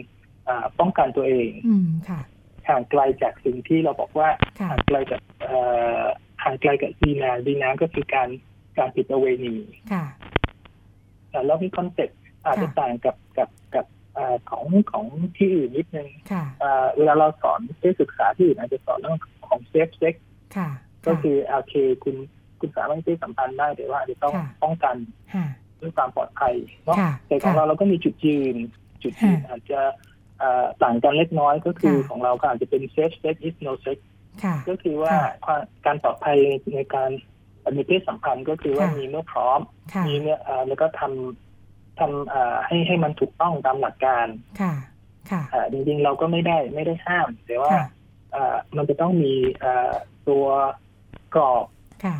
อ่าป้องกันตัวเองอืมค่ะห่างไกลจากสิ่งที่เราบอกว่าค่ะห่างไกลจากเอ่อห่างไกลกับดีนาดีนาก็คือการการผิดประเวณีค่ะแต่แล้วมีคอนเซ็ปต์อาจจะค่ะต่างกับกับกับเอ่อ ของของที่อื่นนิดนึงค่ะเอ่อเวลาเราสอนเพศศึกษาที่อื่นอาจจะสอนเรื่องของ safe sex ค่ะก็คือโอเคคุณคุณสามารถมีเพศสัมพันธ์ได้แต่ว่าอาจจะต้องค่ะป้องกันค่ะด้วยความปลอดภัยเนาะค่ะแต่ของค่ะเราเราก็มีจุดยืน จุดยืนค่ะอาจจะเอ่อต่างกันเล็กน้อยก็คือค่ะของเราก็อาจจะเป็น safe sex is no sex ค่ะก็คือว่าค่ะความการปลอดภัยในการมีเพศสัมพันธ์ก็คือว่าค่ะมีเมื่อพร้อมค่ะมีเนี่ยเอ่อแล้วก็ทำ ทำเอ่อให้ให้มันถูกต้องตามหลักการ ค่ะ ค่ะเอ่อจริงๆเราก็ไม่ได้ไม่ได้ห้าม แต่ว่าค่ะเอ่อมันจะต้องมีเอ่อตัวกรอบค่ะ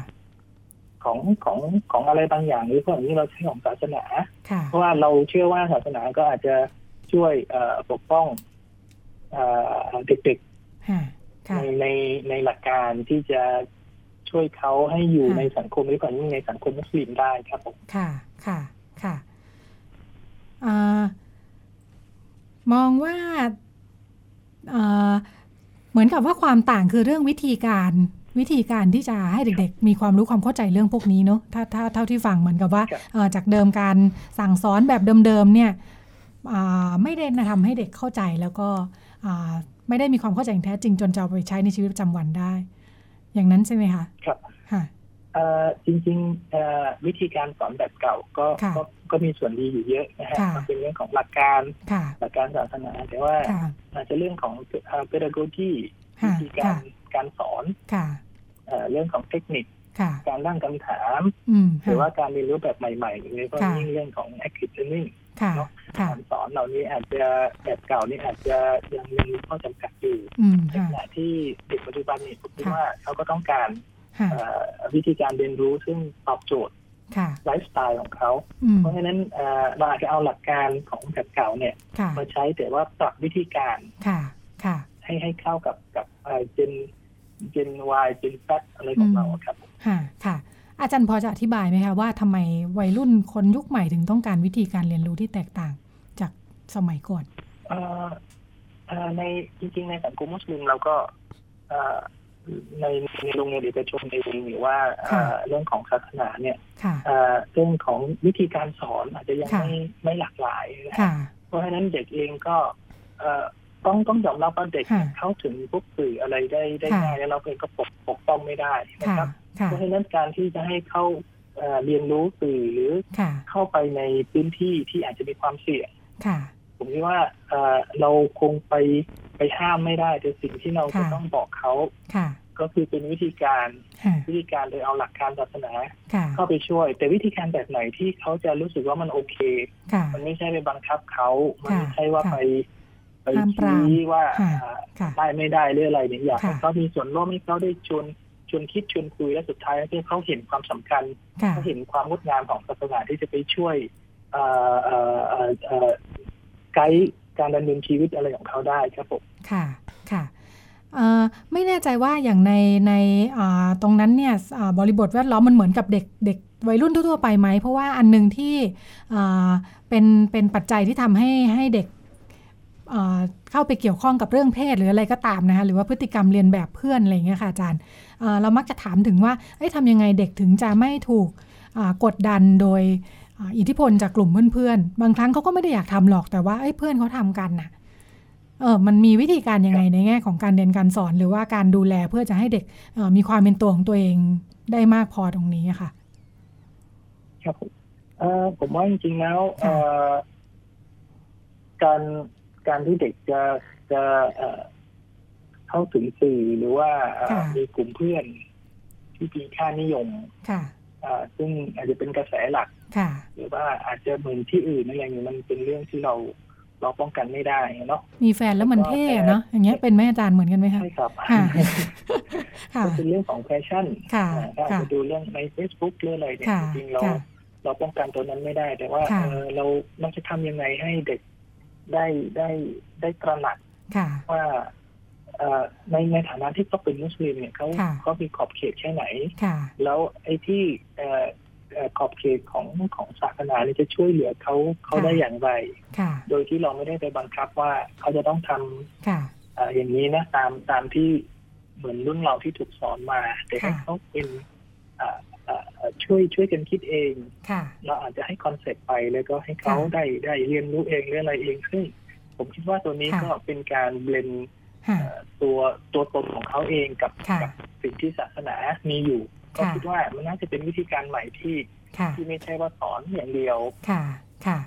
ของของของอะไรบางอย่างหรือพวกนี้เราใช้ของศาสนาค่ะเพราะว่าเราเชื่อว่าศาสนาก็อาจจะช่วยเอ่อปกป้องเอ่อเด็กค่ะๆค่ะในในในหลักการที่จะช่วยเขาให้อยู่ค่ะในสังคมหรือก่อนยิ่งในสังคมมุสลิมได้ครับผมค่ะ ค่ะ ค่ะ อ่ามองว่าเอ่อเหมือนกับว่าความต่างคือเรื่องวิธีการวิธีการที่จะให้เด็ก ๆ มีความรู้ความเข้าใจเรื่องพวกนี้เนอะถ้าถ้าเท่าที่ฟังเหมือนกับว่าครับเอ่อจากเดิมการสั่งสอนแบบเดิมๆเนี่ยอ่าไม่ได้ทำให้เด็กเข้าใจแล้วก็อ่าไม่ได้มีความเข้าใจอย่างแท้จริงจนจะเอาไปใช้ในชีวิตประจำวันได้ อย่างนั้นใช่ไหมคะครับค่ะเอ่อ จริงๆเอ่อวิธีการสอนแบบเก่าก็ค่ะก็ก็มีส่วนดีอยู่เยอะนะฮะค่ะมันเป็นเรื่องของหลักการค่ะหลักการศาสนา แต่ว่าค่ะอาจจะเรื่องของเอ่อ pedagogy ค่ะวิธีการค่ะการสอนค่ะเอ่อเรื่องของเทคนิคค่ะการตั้งคำถามอืมหรือว่าการเรียนรู้แบบใหม่ๆหรือว่าค่ะยิ่งเรื่องของ active learning ค่ะเนอะค่ะการสอนเหล่านี้อาจจะแบบเก่านี่อาจจะยังยังมีข้อจำกัดอยู่อืมในค่ะขณะที่เด็กปัจจุบันนี่ผมคิดค่ะว่าเขาก็ต้องการค่ะเอ่อ วิธีการเรียนรู้ซึ่งตอบโจทย์ค่ะไลฟ์สไตล์ของเขาอืมเพราะฉะนั้นเอ่อเราอาจจะเอาหลักการของแบบเก่าเนี่ยค่ะมาใช้แต่ว่าปรับวิธีการค่ะค่ะให้ให้เข้ากับกับเจนเจน Y เจน Z อะไรของเราอะครับค่ะค่ะ อาจารย์พอจะอธิบายไหมคะว่าทำไมวัยรุ่นคนยุคใหม่ถึงต้องการวิธีการเรียนรู้ที่แตกต่างจากสมัยก่อนเอ่อเอ่อในจริง ๆ ในสังคมมุสลิมเราก็เอ่อ ในในโรงเรียนเอกชนเองหรือว่าเอ่อค่ะเรื่องของศาสนาเนี่ยค่ะเอ่อเรื่องของวิธีการสอนอาจจะยังค่ะไม่ไม่หลากหลายนะค่ะเพราะฉะนั้นเด็กเองก็เอ่อต้องต้องยอมรับว่าเด็กค่ะเข้าถึงพวกสื่ออะไรได้ได้ค่ะง่ายแล้วเราเองก็ปกปกป้องไม่ได้นะค่ะครับค่ะเพราะฉะนั้นการที่จะให้เข้าเอ่อเรียนรู้สื่อหรือค่ะเข้าไปในพื้นที่ที่อาจจะมีความเสี่ยงค่ะ ผมคิดว่าเอ่อเราคงไปไปห้ามไม่ได้แต่สิ่งที่เราจะค่ะต้องบอกเขาค่ะก็คือเป็นวิธีการค่ะวิธีการโดยเอาหลักการศาสนาค่ะเข้าไปช่วย แต่วิธีการแบบไหนที่เขาจะรู้สึกว่ามันโอเคค่ะมันไม่ใช่ไปบังคับเขามันไม่ค่ะใช่ว่าค่ะไปไปห้ามปรามชี้ว่าค่ะอ่าค่ะได้ไม่ได้หรืออะไรเนี่ยอยากให้ค่ะเขามีส่วนร่วมให้เขาได้ชวนชวนคิดชวนคุยและสุดท้ายที่เขาเห็นความสำคัญค่ะเขาเห็นความงดงามของศาสนาที่จะไปช่วย ไกด์การดำเนินชีวิตอะไรของเขาได้ครับผมค่ะค่ะไม่แน่ใจว่าอย่างในในตรงนั้นเนี่ยบริบทแวดล้อมมันเหมือนกับเด็กเด็กวัยรุ่นทั่วๆไปไหม เพราะว่าอันหนึ่งที่เป็นเป็นปัจจัยที่ทำให้ให้เด็กเข้าไปเกี่ยวข้องกับเรื่องเพศหรืออะไรก็ตามนะคะหรือว่าพฤติกรรมเรียนแบบเพื่อนอะไรเงี้ยค่ะอาจารย์เรามักจะถามถึงว่าเอ้ยทำยังไงเด็กถึงจะไม่ถูกกดดันโดย อ่าอิทธิพลจากกลุ่มเพื่อนๆ บางครั้งเขาก็ไม่ได้อยากทำหรอกแต่ว่าเอ้ยเพื่อนเขาทำกันน่ะ เออมันมีวิธีการยังไงในแง่ของการเรียนการสอนหรือว่าการดูแลเพื่อจะให้เด็กเอ่อมีความเป็นตัวของตัวเองได้มากพอตรงนี้อะค่ะ ครับผมเอ่อผมว่าจริงๆแล้วค่ะเอ่อการการที่เด็กจะจะเอ่อเข้าถึงสื่อหรือว่าเอ่อค่ะมีกลุ่มเพื่อนที่มีค่านิยมค่ะเอ่อ ซึ่งอาจจะเป็นกระแสหลักค่ะหรือว่าอาจจะเหมือนที่อื่นอะไรอย่างนี้มันเป็นเรื่องที่เราเราป้องกันไม่ได้เนาะมีแฟนแล้วมันเท่อะเนาะอย่างเงี้ยเป็นแม่อาจารย์เหมือนกันไหมคะใช่ครับค่ะค่ะก็เป็นเรื่องของแฟชั่นค่ะอ่าถ้าอาจค่ะจะดูเรื่องใน Facebook หรืออะไรเนี่ยค่ะจริงๆเราค่ะเราป้องกันตัวนั้นไม่ได้ แต่ว่าค่ะเออเราเราจะทำยังไงให้เด็กได้ได้ได้ตระหนักค่ะว่าเอ่อ ในในฐานะที่เขาเป็นมุสลิมเนี่ยเขาค่ะเขามีขอบเขตแค่ไหนค่ะแล้วไอ้ที่เอ่อเอ่อขอบเขตของของศาสนาเนี่ยจะช่วยเหลือเขาเขาค่ะได้อย่างไรค่ะโดยที่เราไม่ได้ไปบังคับว่าเขาจะต้องทำค่ะเอ่ออย่างนี้นะตามตามที่เหมือนรุ่นเราที่ถูกสอนมา แต่ให้ค่ะเขาเป็นเอ่อเอ่อเอ่อช่วยช่วยกันคิดเองค่ะเราอาจจะให้คอนเซ็ปต์ไปแล้วก็ให้เขาค่ะได้ได้เรียนรู้เองหรืออะไรเองซึ่งผมคิดว่าตัวนี้ค่ะก็เป็นการ blend ค่ะ ตัวตัวตนของเขาเองกับค่ะกับสิ่งที่ศาสนามีอยู่ ก็ค่ะคิดว่ามันน่าจะเป็นวิธีการใหม่ที่ค่ะที่ไม่ใช่ว่าสอนอย่างเดียวค่ะค่ะ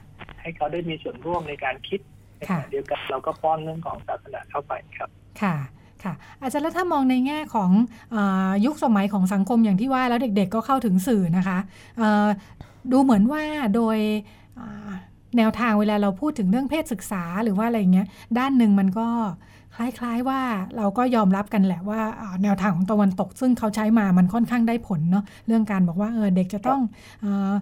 ให้เขาได้มีส่วนร่วมในการคิดในขค่ะณะเดียวกันเราก็ป้อนเรื่องของศาสนาเข้าไปครับค่ะค่ะอาจารย์แล้วถ้ามองในแง่ของอายุคสมัยของสังคมอย่างที่ว่าแล้วเด็กๆก็เข้าถึงสื่อนะคะเอ่อดูเหมือนว่าโดยอ่าแนวทางเวลาเราพูดถึงเรื่องเพศศึกษาหรือว่าอะไรอย่างเงี้ยด้านหนึ่งมันก็ คล้าย ๆว่าเราก็ยอมรับกันแหละว่าอ่าแนวทางของตะวันตก ซึ่งเขาใช้มามันค่อนข้างได้ผลเนาะเรื่องการบอกว่าเออเด็กจะต้องเอ่อ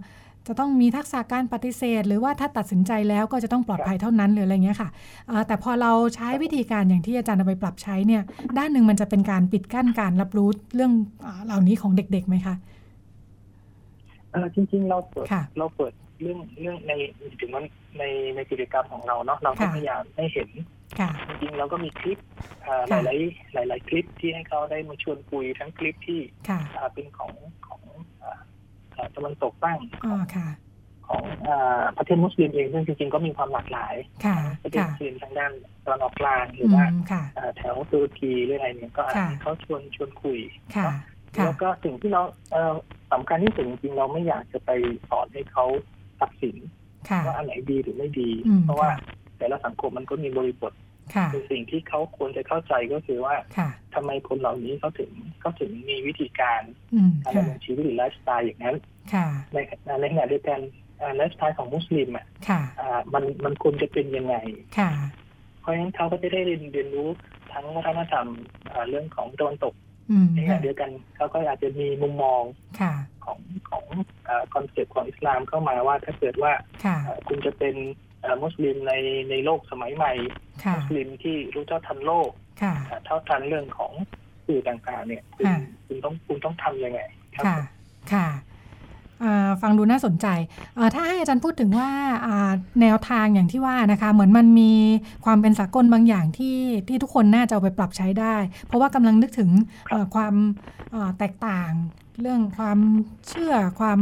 จะต้องมีทักษะการปฏิเสธ หรือว่าถ้าตัดสินใจแล้วก็จะต้องปลอดภัยเท่านั้นหรืออะไรเงี้ยค่ะเอ่อแต่พอเราใช้วิธีการอย่างที่อาจารย์เอาไปปรับใช้เนี่ย ด้านหนึ่งมันจะเป็นการปิดกั้นการรับรู้เรื่องอาเหล่านี้ของเด็กๆไหมคะเอ่อจริงๆเราเปิดค่ะเราเปิด เรื่องเรื่องในถึงว่าในในกิจกรรมของเราเนาะเราก็ค่ะพยายามให้เห็นค่ะจริงๆเราก็มีคลิปเอ่อหค่ะลายๆหลายๆคลิปที่ให้เขาได้มาชวนคุยทั้งคลิปที่ค่ะอ่าเป็นของของอ่าอ่าตะวันตกบ้างอ๋อค่ะของอ่าประเทศมุสลิมเองซึ่งจริงๆก็มีความหลากหลายค่ะประเทศค่ะมุสลิมทางด้านตะวันออกกลางหรือือว่ามค่ะอ่าแถวตุรกีหรืออะไรเนี่ยก็อาจค่ะจะเขาชวนชวนคุยค่ะเนาะค่ะแล้วก็สิ่งที่เราเอ่อสำคัญที่สุดจริงๆเราไม่อยากจะไปสอนให้เขา ตัดสินค่ะว่าอันไหนดีหรือไม่ดีอืมเพราะว่าค่ะแต่ละสังคมมันก็มีบริบทค่ะคือสิ่งที่เขาควรจะเข้าใจก็คือว่าค่ะทำไมคนเหล่านี้เขาถึงเขาถึงมีวิธีการอืมการค่ะดำเนินชีวิตหรือไลฟ์สไตล์อย่างนั้นค่ะในในขณะเดียวกันอ่าไลฟ์สไตล์ของมุสลิมอะค่ะอ่ามันมันควรจะเป็นยังไงค่ะเพราะฉะนั้นเขาก็จะได้เรียนเรียนรู้ทั้งวัฒนธรรมอ่าเรื่องของตะวันตกอืมในขณะค่ะเดียวกันเขาก็อาจจะมีมุมมองค่ะ ของของคอนเซ็ปต์ของอิสลามเข้ามาว่าถ้าเกิดว่าค่ะเอ่อคุณจะเป็นเอ่อมุสลิมในในโลกสมัยใหม่ค่ะมุสลิมที่รู้เท่าทันโลกค่ะเอ่อเท่าทันเรื่องของสื่อต่างๆ เนี่ยคุณค่ะคุณต้องคุณต้องทำยังไงครับค่ะค่ะอ่าฟังดูน่าสนใจอ่าถ้าให้อาจารย์พูดถึงว่าอ่าแนวทางอย่างที่ว่านะคะ เหมือนมันมีความเป็นสากลบางอย่างที่ที่ทุกคนน่าจะเอาไปปรับใช้ได้ เพราะว่ากำลังนึกถึงเอ่อความเอ่อแตกต่าง เรื่องความเชื่อความ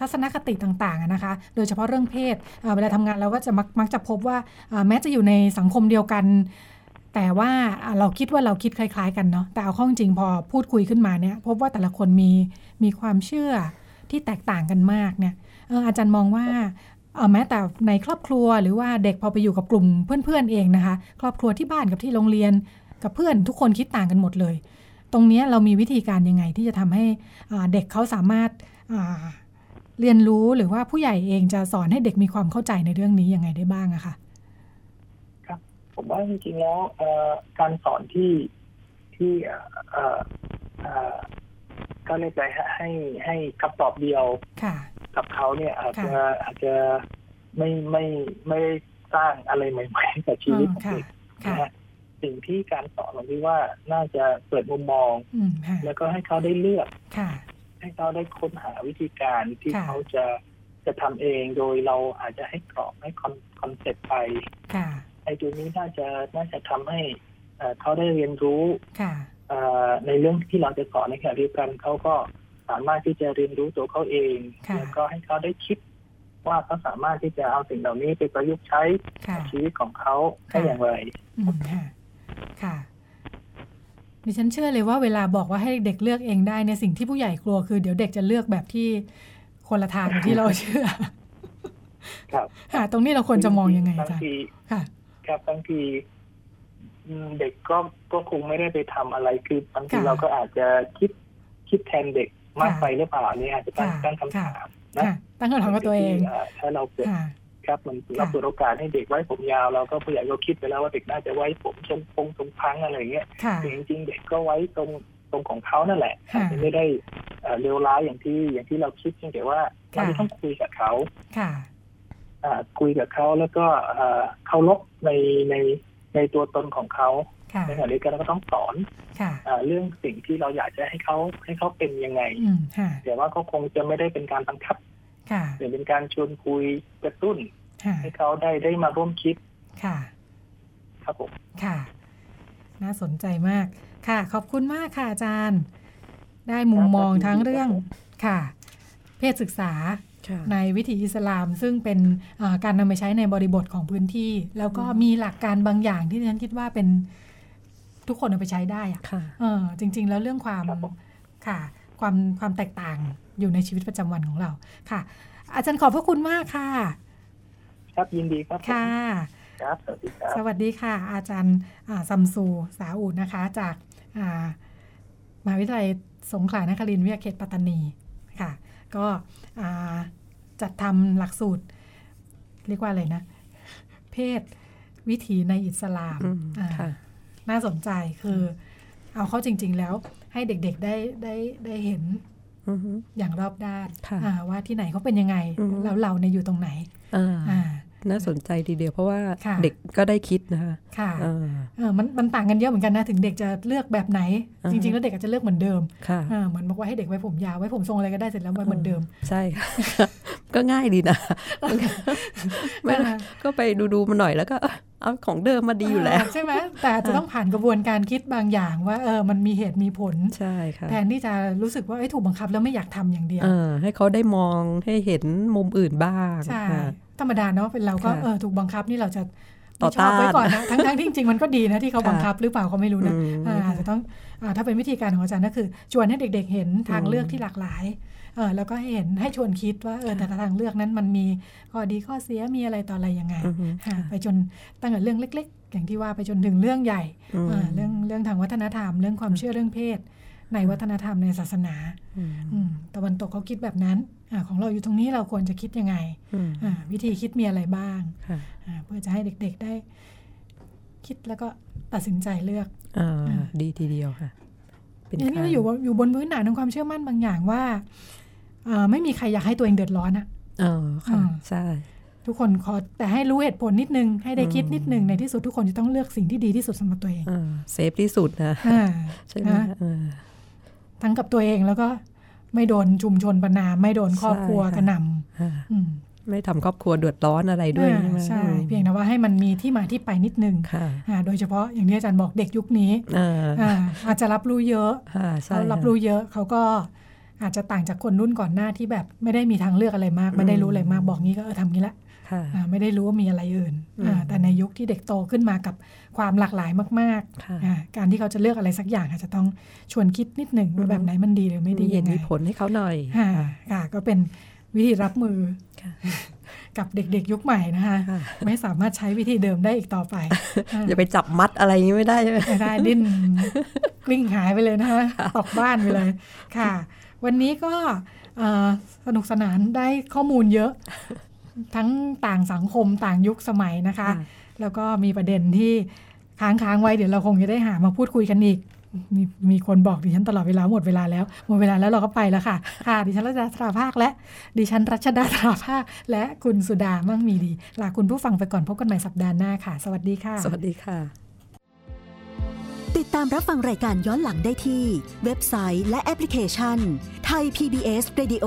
ทัศนคติต่างๆนะคะ โดยเฉพาะเรื่องเพศเวลาทำงานเราก็จะมักมักจะพบว่าแม้จะอยู่ในสังคมเดียวกัน แต่ว่าเราคิดว่าเราคิดคล้าย ๆ กันเนาะแต่เอาข้อจริงพอพูดคุยขึ้นมาเนี่ยพบว่าแต่ละคนมีมีความเชื่อที่แตกต่างกันมากเนี่ยอาจารย์มองว่าแม้แต่ในครอบครัวหรือว่าเด็กพอไปอยู่กับกลุ่มเพื่อนๆเองนะคะ ครอบครัวที่บ้านกับที่โรงเรียนกับเพื่อนทุกคนคิดต่างกันหมดเลย ตรงเนี้ยเรามีวิธีการยังไงที่จะทำให้อ่าเด็กเขาสามารถอ่าเรียนรู้หรือว่าผู้ใหญ่เองจะสอนให้เด็กมีความเข้าใจในเรื่องนี้ยังไงได้บ้างอะคะผมว่าจริงๆแล้วเอ่อการสอนที่ที่เอ่อเอ่อเอ่อก็เรียกอะไรฮะให้ให้คำตอบเดียวค่ะกับเขาเนี่ย อาจจะค่ะอาจจะไม่ไม่ไม่ได้สร้างอะไรใหม่ๆให้กับชีวิตของค่ะเด็กค่ะนะฮะ สิ่งที่การสอนผมคิดว่าน่าจะเปิดมุมมองอืมค่ะแล้วก็ให้เขาได้เลือกค่ะให้เขาได้ค้นหาวิธีการที่ค่ะเขาจะจะทำเองโดยเราอาจจะให้กรอบให้ con concept ไปค่ะไอ้ตัวนี้น่าจะน่าจะทำให้เอ่อเขาได้เรียนรู้ค่ะเอ่อในเรื่องที่เราจะสอนในขณะเดียวกันเขาก็สามารถที่จะเรียนรู้ตัวเขาเองค่ะแล้วก็ให้เขาได้คิดว่าเขาสามารถที่จะเอาสิ่งเหล่านี้ไปประยุกต์ใช้ค่ะในชีวิตของเขาได้อย่างไรอืม ค่ะค่ะ ดิฉันเชื่อเลยว่าเวลาบอกว่าให้เด็กเลือกเองได้เนี่ยสิ่งที่ผู้ใหญ่กลัวคือเดี๋ยวเด็กจะเลือกแบบที่คนละทางกับที่เราเชื่อ ครับค่ะ ตรงนี้เราควรจะมองยังไงบางจ๊ะทีค่ะ ครับบางทีอืมเด็กก็ก็คงไม่ได้ไปทำอะไรคือบางทีค่ะเราก็อาจจะคิดคิดแทนเด็กมากค่ะไปหรือเปล่าอันนี่อาจจะตั้งค่ะตั้งคำถามนะค่ะตั้งคำถามกับตัวเองาถ้าเราเปิด ค่ะครับมันเราเปิดโอกาสให้เด็กไว้ผมยาวเราก็ผู้ใหญ่ก็คิดไปแล้วว่าเด็กน่าจะไว้ผมทรงพงทรงพังอะไรอย่างเงี้ยค่ะแต่จริงๆเด็กก็ไว้ตรงตรงของเขานั่นแหละค่ะอาจจะไม่ได้เอ่อเลวร้ายอย่างที่อย่างที่เราคิดเพียงแต่ว่าเราค่ะจะต้องคุยกับเขาค่ะอ่าคุยกับเขาแล้วก็เอ่อเคารพในในในตัวตนของเขาค่ะในขณะเดียวกันเราก็ต้องสอนค่ะอ่าเรื่องสิ่งที่เราอยากจะให้เขาให้เขาเป็นยังไงอืมค่ะแต่ว่าก็คงจะไม่ได้เป็นการบังคับ ค่ะแต่เป็นการชวนคุยกระตุ้นค่ะให้เขาได้ได้มาร่วมคิดค่ะ ครับผมค่ะ น่าสนใจมากค่ะ ขอบคุณมากค่ะอาจารย์ ได้มุมมองทั้งเรื่องค่ะ เพศศึกษาค่ะในวิถีอิสลาม ซึ่งเป็นอ่าการนำไปใช้ในบริบทของพื้นที่ แล้วก็มีหลักการบางอย่างที่ฉันคิดว่าเป็นทุกคนเอาไปใช้ได้อะค่ะเออจริง ๆ แล้วเรื่องความครับผมค่ะ ความความแตกต่าง อยู่ในชีวิตประจำวันของเราค่ะ อาจารย์ขอบพระคุณมากค่ะ ครับยินดีครับผมค่ะครับสวัสดีครับสวัสดีค่ะ อาจารย์อ่าซัมซูสาอูดนะคะ จากอ่ามหาวิทยาลัยสงขลานครินทร์วิทยาเขตปัตตานีค่ะ ก็อ่าจัดทำหลักสูตร เรียกว่าอะไรนะ เพศวิถีในอิสลามอืมอ่าค่ะน่าสนใจคือ เอาเข้าจริง ๆ แล้วให้เด็กๆได้ได้ได้เห็น อือฮึอย่างรอบด้านค่ะอ่าว่าที่ไหนเขาเป็นยังไงอือฮึแล้วเราเนี่ยอยู่ตรงไหนอ่าอ่า น่าสนใจทีเดียวเพราะว่าค่ะเด็กก็ได้คิดนะคะค่ะอ่าเออมันมันต่างกันเยอะเหมือนกันนะถึงเด็กจะเลือกแบบไหนอ่าฮะจริง ๆ แล้วเด็กอาจจะเลือกเหมือนเดิมค่ะเออเหมือนบอกว่าให้เด็กไว้ผมยาวไว้ผมทรงอะไรก็ได้เสร็จแล้วไว้เหมือนเดิม ใช่ค่ะก็ง่ายดีนะไม่ได้ก็ไปดูดูๆมาหน่อยแล้วก็เอ้ยเอาของเดิมมาดีอยู่แล้ว ใช่ไหมแต่อาจจะต้องผ่านกระบวนการคิดบางอย่างว่าเออมันมีเหตุมีผลใช่ค่ะแทนที่จะรู้สึกว่าเอ้ยถูกบังคับแล้วไม่อยากทำอย่างเดียวเออให้เขาได้มองให้เห็นมุมอื่นบ้างใช่ค่ะ ธรรมดาเนาะเป็นเราก็ค่ะเออถูกบังคับนี่เราจะต่อไม่ชอบไว้ต้านก่อนนะทั้งทั้งที่จริงๆมันก็ดีนะที่เขาค่ะบังคับหรือเปล่าก็ไม่รู้นะอืมอ่าอาจจะต้องอาถ้าเป็นวิธีการของอาจารย์ก็คือชวนให้เด็ก ๆ เห็นทางอืมเลือกที่หลากหลายเออแล้วก็ให้เห็นให้ชวนคิดว่าเออแต่ละทางเลือกนั้นมันมีข้อดีข้อเสียมีอะไรต่ออะไรยังไงอือฮึค่ะไปจนตั้งแต่เรื่องเล็ก ๆ อย่างที่ว่าไปจนถึงเรื่องใหญ่อืมอ่าเรื่องเรื่องทางวัฒนธรรม เรื่องความเชื่อเรื่องเพศ ในวัฒนธรรมในศาสนาอืมอืมตะวันตกเขาคิดแบบนั้นอาของเราอยู่ตรงนี้เราควรจะคิดยังไงอืมอ่าวิธีคิดมีอะไรบ้างค่ะอ่าเพื่อจะให้เด็กๆได้ คิดแล้วก็ตัดสินใจเลือกอ่าอ่าดีทีเดียวค่ะเป็นอันนี้การเราอยู่อยู่บนพื้นฐานของความเชื่อมั่นบางอย่างว่าอ่าไม่มีใครอยากให้ตัวเองเดือดร้อนอะเออค่ะอ่าใช่ทุกคนขอแต่ให้รู้เหตุผลนิดนึง ให้ได้คิดนิดนึงในที่สุดทุกคนจะต้องเลือกสิ่งที่ดีที่สุดสำหรับตัวเองอ่าเซฟที่สุดนะอ่าใช่ไหมนะเออ ทั้งกับตัวเองแล้วก็ไม่โดนชุมชนประนาม ไม่โดนครอบครัวใช่ค่ะกระหนอ่าำอืมไม่ทำครอบครัวเดือดร้อนอะไรด้วยอ่าใช่ไหมใช่อืมเพียงแต่ว่าให้มันมีที่มาที่ไปนิดนึงค่ะอ่าโดยเฉพาะอย่างที่อาจารย์บอกเด็กยุคนี้อ่าอ่าอาจจะรับรู้เยอะค่ะใช่เขารับค่ะรู้เยอะเขาก็อาจจะต่างจากคนรุ่นก่อนหน้าที่แบบไม่ได้มีทางเลือกอะไรมาก ไม่ได้รู้อะไรมากบอกงี้ก็เออทำงี้ละค่ะอ่า ไม่ได้รู้ว่ามีอะไรอื่นอืมอ่าแต่ในยุคที่เด็กโตขึ้นมากับความหลากหลายมากค่ะๆอ่าการที่เขาจะเลือกอะไรสักอย่างอาจจะต้องชวนคิดนิดหนึ่งว่าแบบไหนมันดีหรือไม่ดีมีเหยัตุงไงมีผลให้เขาหน่อยค่ะค่ะก็เป็นวิธีรับมือค่ะกับเด็กๆ ยุคใหม่นะคะค่ะไม่สามารถใช้วิธีเดิมได้อีกต่อไปอย่าไปจับมัดอะไรอย่างนี้ไม่ได้ใช่ไหมไม่ได้ดิ้นกลิ้งหายไปเลยนะคะตกบ้านไปเลยค่ะ วันนี้ก็เอ่อสนุกสนานได้ข้อมูลเยอะ ทั้งต่างสังคมต่างยุคสมัยนะคะ แล้วก็มีประเด็นที่ค้างค้างๆไว้เดี๋ยวเราคงจะได้หามาพูดคุยกันอีก มีมีคนบอกดิฉันตลอดเวลาหมดเวลาแล้ว หมดเวลาแล้วเราก็ไปแล้วค่ะค่ะดิฉันรัชดาตราภาคและดิฉันรัชดาตราภาค และคุณสุดามั่งมีดีลาคุณผู้ฟังไปก่อนพบกันใหม่สัปดาห์หน้าค่ะ สวัสดีค่ะ สวัสดีค่ะ ติดตามรับฟังรายการย้อนหลังได้ที่ เว็บไซต์และแอปพลิเคชันไทย PBS Radio